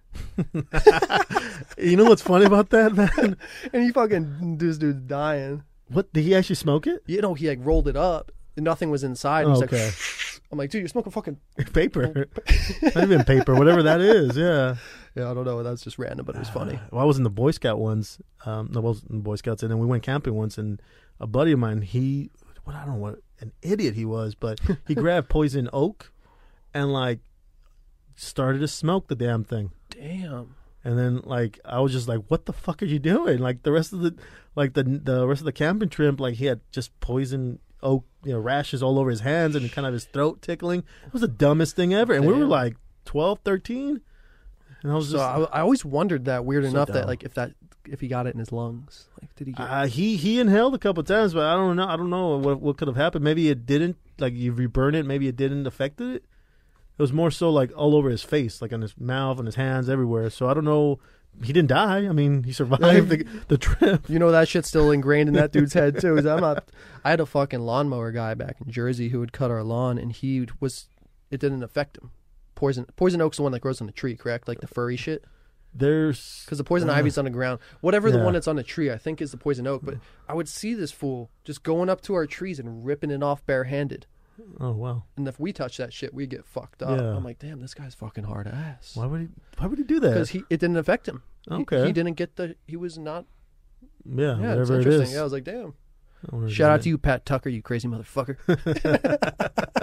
you know what's funny about that, man? and he fucking this dude's dying. What did he actually smoke it? You know, he like rolled it up, and nothing was inside. Oh, okay. like, I'm like, dude, you're smoking fucking. paper, not even paper, whatever that is. Yeah. Yeah, I don't know. That's just random, but it was funny. Well, I was in the Boy Scout once. Um, no, I was in the Boy Scouts, and then we went camping once, and a buddy of mine, he, what I don't know what an idiot he was, but he grabbed poison oak, and like started to smoke the damn thing. Damn. And then like I was just like, "What the fuck are you doing?" Like the rest of the, like the the rest of the camping trip, like he had just poison oak, you know, rashes all over his hands and kind of his throat tickling. It was the dumbest thing ever. And we were like 12, 13. And I was So just I, I always wondered that weird So enough that like if that if he got it in his lungs, like did he get? Uh, he he inhaled a couple times, but I don't know. I don't know what what could have happened. Maybe it didn't. Like you reburn it, maybe it didn't affect it. It was more so like all over his face, like on his mouth and his hands, everywhere. So I don't know. He didn't die. I mean, he survived the, the trip. You know that shit's still ingrained in that dude's head too. I'm not. I had a fucking lawnmower guy back in Jersey who would cut our lawn, and he was. It didn't affect him. Poison poison oak's the one that grows on the tree, correct? Like the furry shit. There's Because the poison Uh, ivy's on the ground. Whatever the one that's on the tree, I think is the poison oak. But I would see this fool just going up to our trees and ripping it off barehanded. Oh wow! And if we touch that shit, we get fucked up. Yeah. I'm like, damn, this guy's fucking hard ass. Why would he? Why would he do that? Because he it didn't affect him. Okay. He, didn't get the. He was not. yeah, Yeah, whatever it is. Yeah, I was like, damn. I wonder if Shout out to you, Pat Tucker, you crazy motherfucker.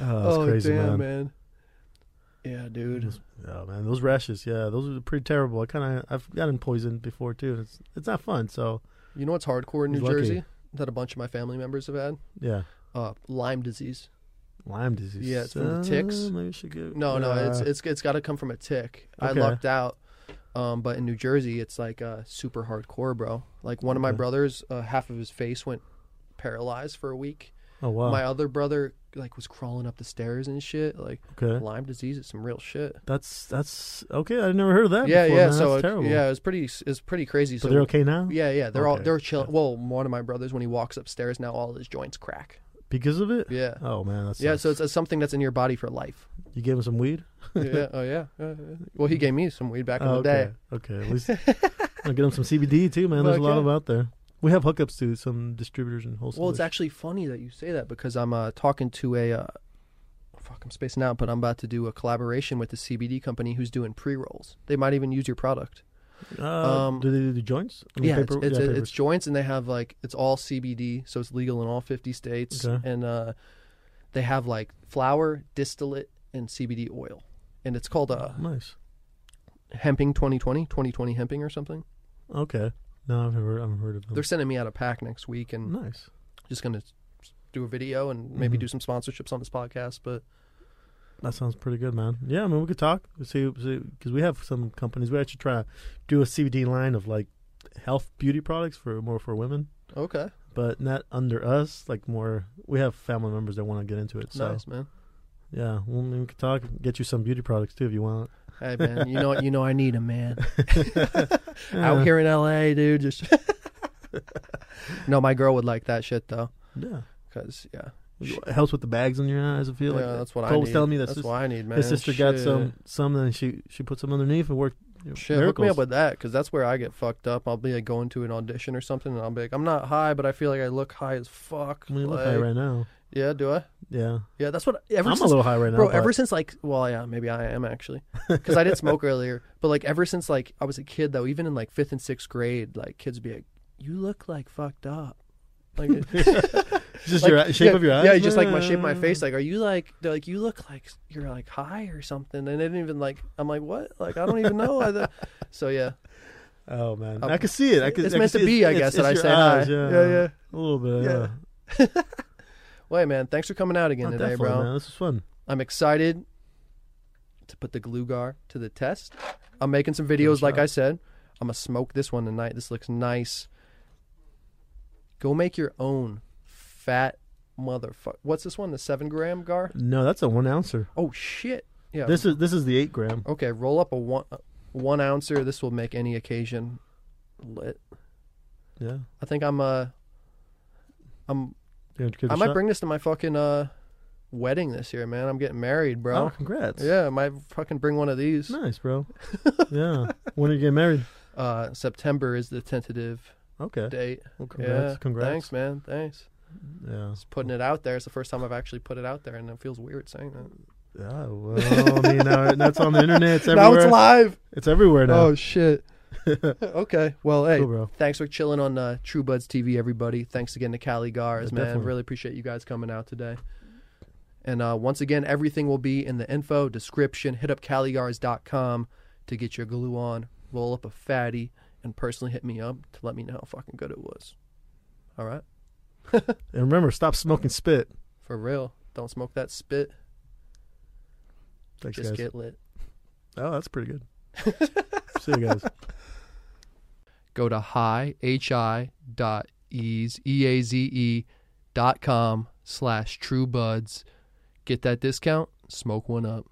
Oh, that's oh crazy, damn, man. man. Yeah, dude. Oh man, those rashes. Yeah, those are pretty terrible. I kind of I've gotten poisoned before too. It's it's not fun. So You know what's hardcore in New lucky. Jersey that a bunch of my family members have had? yeah, Uh, Lyme disease. Lyme disease. Yeah, it's from the ticks. Uh, maybe should go. No, no, it's uh, it's it's got to come from a tick. I lucked out. Um, but in New Jersey, it's like uh, super hardcore, bro. Like one of my Okay. brothers, uh, half of his face went paralyzed for a week, Oh wow. My other brother like was crawling up the stairs and shit. Like okay. Lyme disease is some real shit. That's that's okay. I never heard of that. yeah, before, yeah. man. So that's it, terrible. yeah, it was pretty. It's pretty crazy. But so they're okay now Yeah, yeah. They're all they're chilling. Well, one of my brothers when he walks upstairs now, all his joints crack. because of it. Yeah. Oh man, that's Yeah, so it's, it's something that's in your body for life. you gave him some weed. yeah, oh yeah. yeah, yeah. Well, he gave me some weed back in Oh, the day. okay. Okay. At least I'll get him some CBD too, man. There's a lot of out there. We have hookups to some distributors and wholesalers. Well, it's actually funny that you say that because I'm uh, talking to a uh, fuck, I'm spacing out, but I'm about to do a collaboration with the CBD company who's doing pre rolls. They might even use your product. Uh, um, do they do the joints? I mean, yeah, paper- it's, it's, yeah, it's joints, and they have like it's all CBD, so it's legal in all 50 states. Okay. And uh, they have like flour, distillate, and CBD oil, and it's called uh, nice. Hemping 2020, 2020 Hemping or something. Okay. No, I've never, I've heard of them. They're sending me out a pack next week, and nice. just gonna do a video and maybe Mhm. do some sponsorships on this podcast. But That sounds pretty good, man. Yeah, I mean, we could talk. See, because we have some companies. We actually try to do a CBD line of like health beauty products for more for women, okay, but not under us. Like more, we have family members that want to get into it. So nice man. yeah, well, I mean, we could talk. Get you some beauty products too if you want. Hey man, you know? You know I need a man out here in L.A., dude. Just no, my girl would like that shit though, Yeah, because yeah, it helps with the bags on your eyes. I feel yeah, like that's what I Cole need. was telling me that that's sis- what I need, man. his sister got some some, and she she put some underneath and worked. you know, Shit, hook me up with that because that's where I get fucked up. I'll be like going to an audition or something, and I'll be like, I'm not high, but I feel like I look high as fuck. I mean, you look high right now. Yeah, do I? Yeah, Yeah, that's what. Ever I'm since a little high right now, Bro, but- ever since like, well, yeah, maybe I am actually, because I didn't smoke earlier. But like, ever since like I was a kid, though, even in like fifth and sixth grade, like kids would be like, "You look like fucked up." Like, just like, your shape yeah, of your eyes. Yeah, just like my shape of my face. Like, are you like? They're like, you look like you're like high or something. And they didn't even like. I'm like, what? Like, I don't even know. So yeah, Oh man, Uh, I can see it. I can, it's I meant to be, I guess, it's that I say hi. Yeah, Yeah, yeah. a little bit. Yeah. Well, hey, man, thanks for coming out again Oh, today, bro. man. This was fun. I'm excited to put the Glugar to the test. I'm making some videos, like. I said. I'm gonna smoke this one tonight. This looks nice. Go make your own fat motherfucker. What's this one? The seven gram gar? No, that's a one ouncer. Oh shit! Yeah. This is this is the eight gram. okay. Roll up a one uh, one ouncer. This will make any occasion lit. Yeah, I think I'm uh I'm You want to give it might shot? bring this to my fucking uh wedding this year, man. I'm getting married, bro. Oh, congrats. Yeah, I might fucking bring one of these. nice, bro. yeah. When are you getting married? Uh, September is the tentative Okay. date. Well, congrats. yeah, congrats. Thanks, man. Thanks. Yeah. Just putting it out there. It's the first time I've actually put it out there, and it feels weird saying that. Yeah. Well, I mean, now that's on the internet. It's everywhere. now it's live. It's everywhere now. Oh shit. okay. Well, hey, Cool, thanks for chilling on uh, True Buds TV, everybody. Thanks again to Caligars, Yeah, man. definitely. Really appreciate you guys coming out today. And uh, once again, everything will be in the info description. Hit up caligars.com to get your glue on. Roll up a fatty and personally hit me up to let me know how fucking good it was. All right. And remember, stop smoking spit. For real. Don't smoke that spit. Thanks, Just guys. get lit. Oh, that's pretty good. See you guys. Go to hi, H-I dot Eaze, E-A-Z-E dot com slash true buds. Get that discount. Smoke one up.